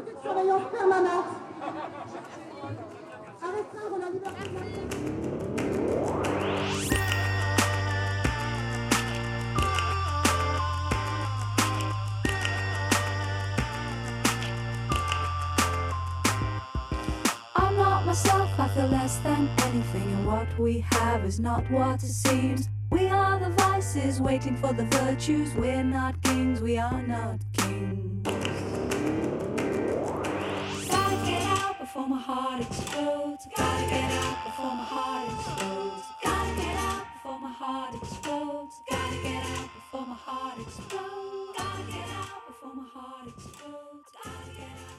myself, I feel less than anything. And what we have is not what it seems. We are the vices waiting for the virtues. We're not kings, we are not kings. Gotta get out before my heart explodes. Gotta get out before my heart explodes. Gotta get out before my heart explodes. Gotta get out before my heart explodes. Gotta get out before my heart explodes. Gotta get out.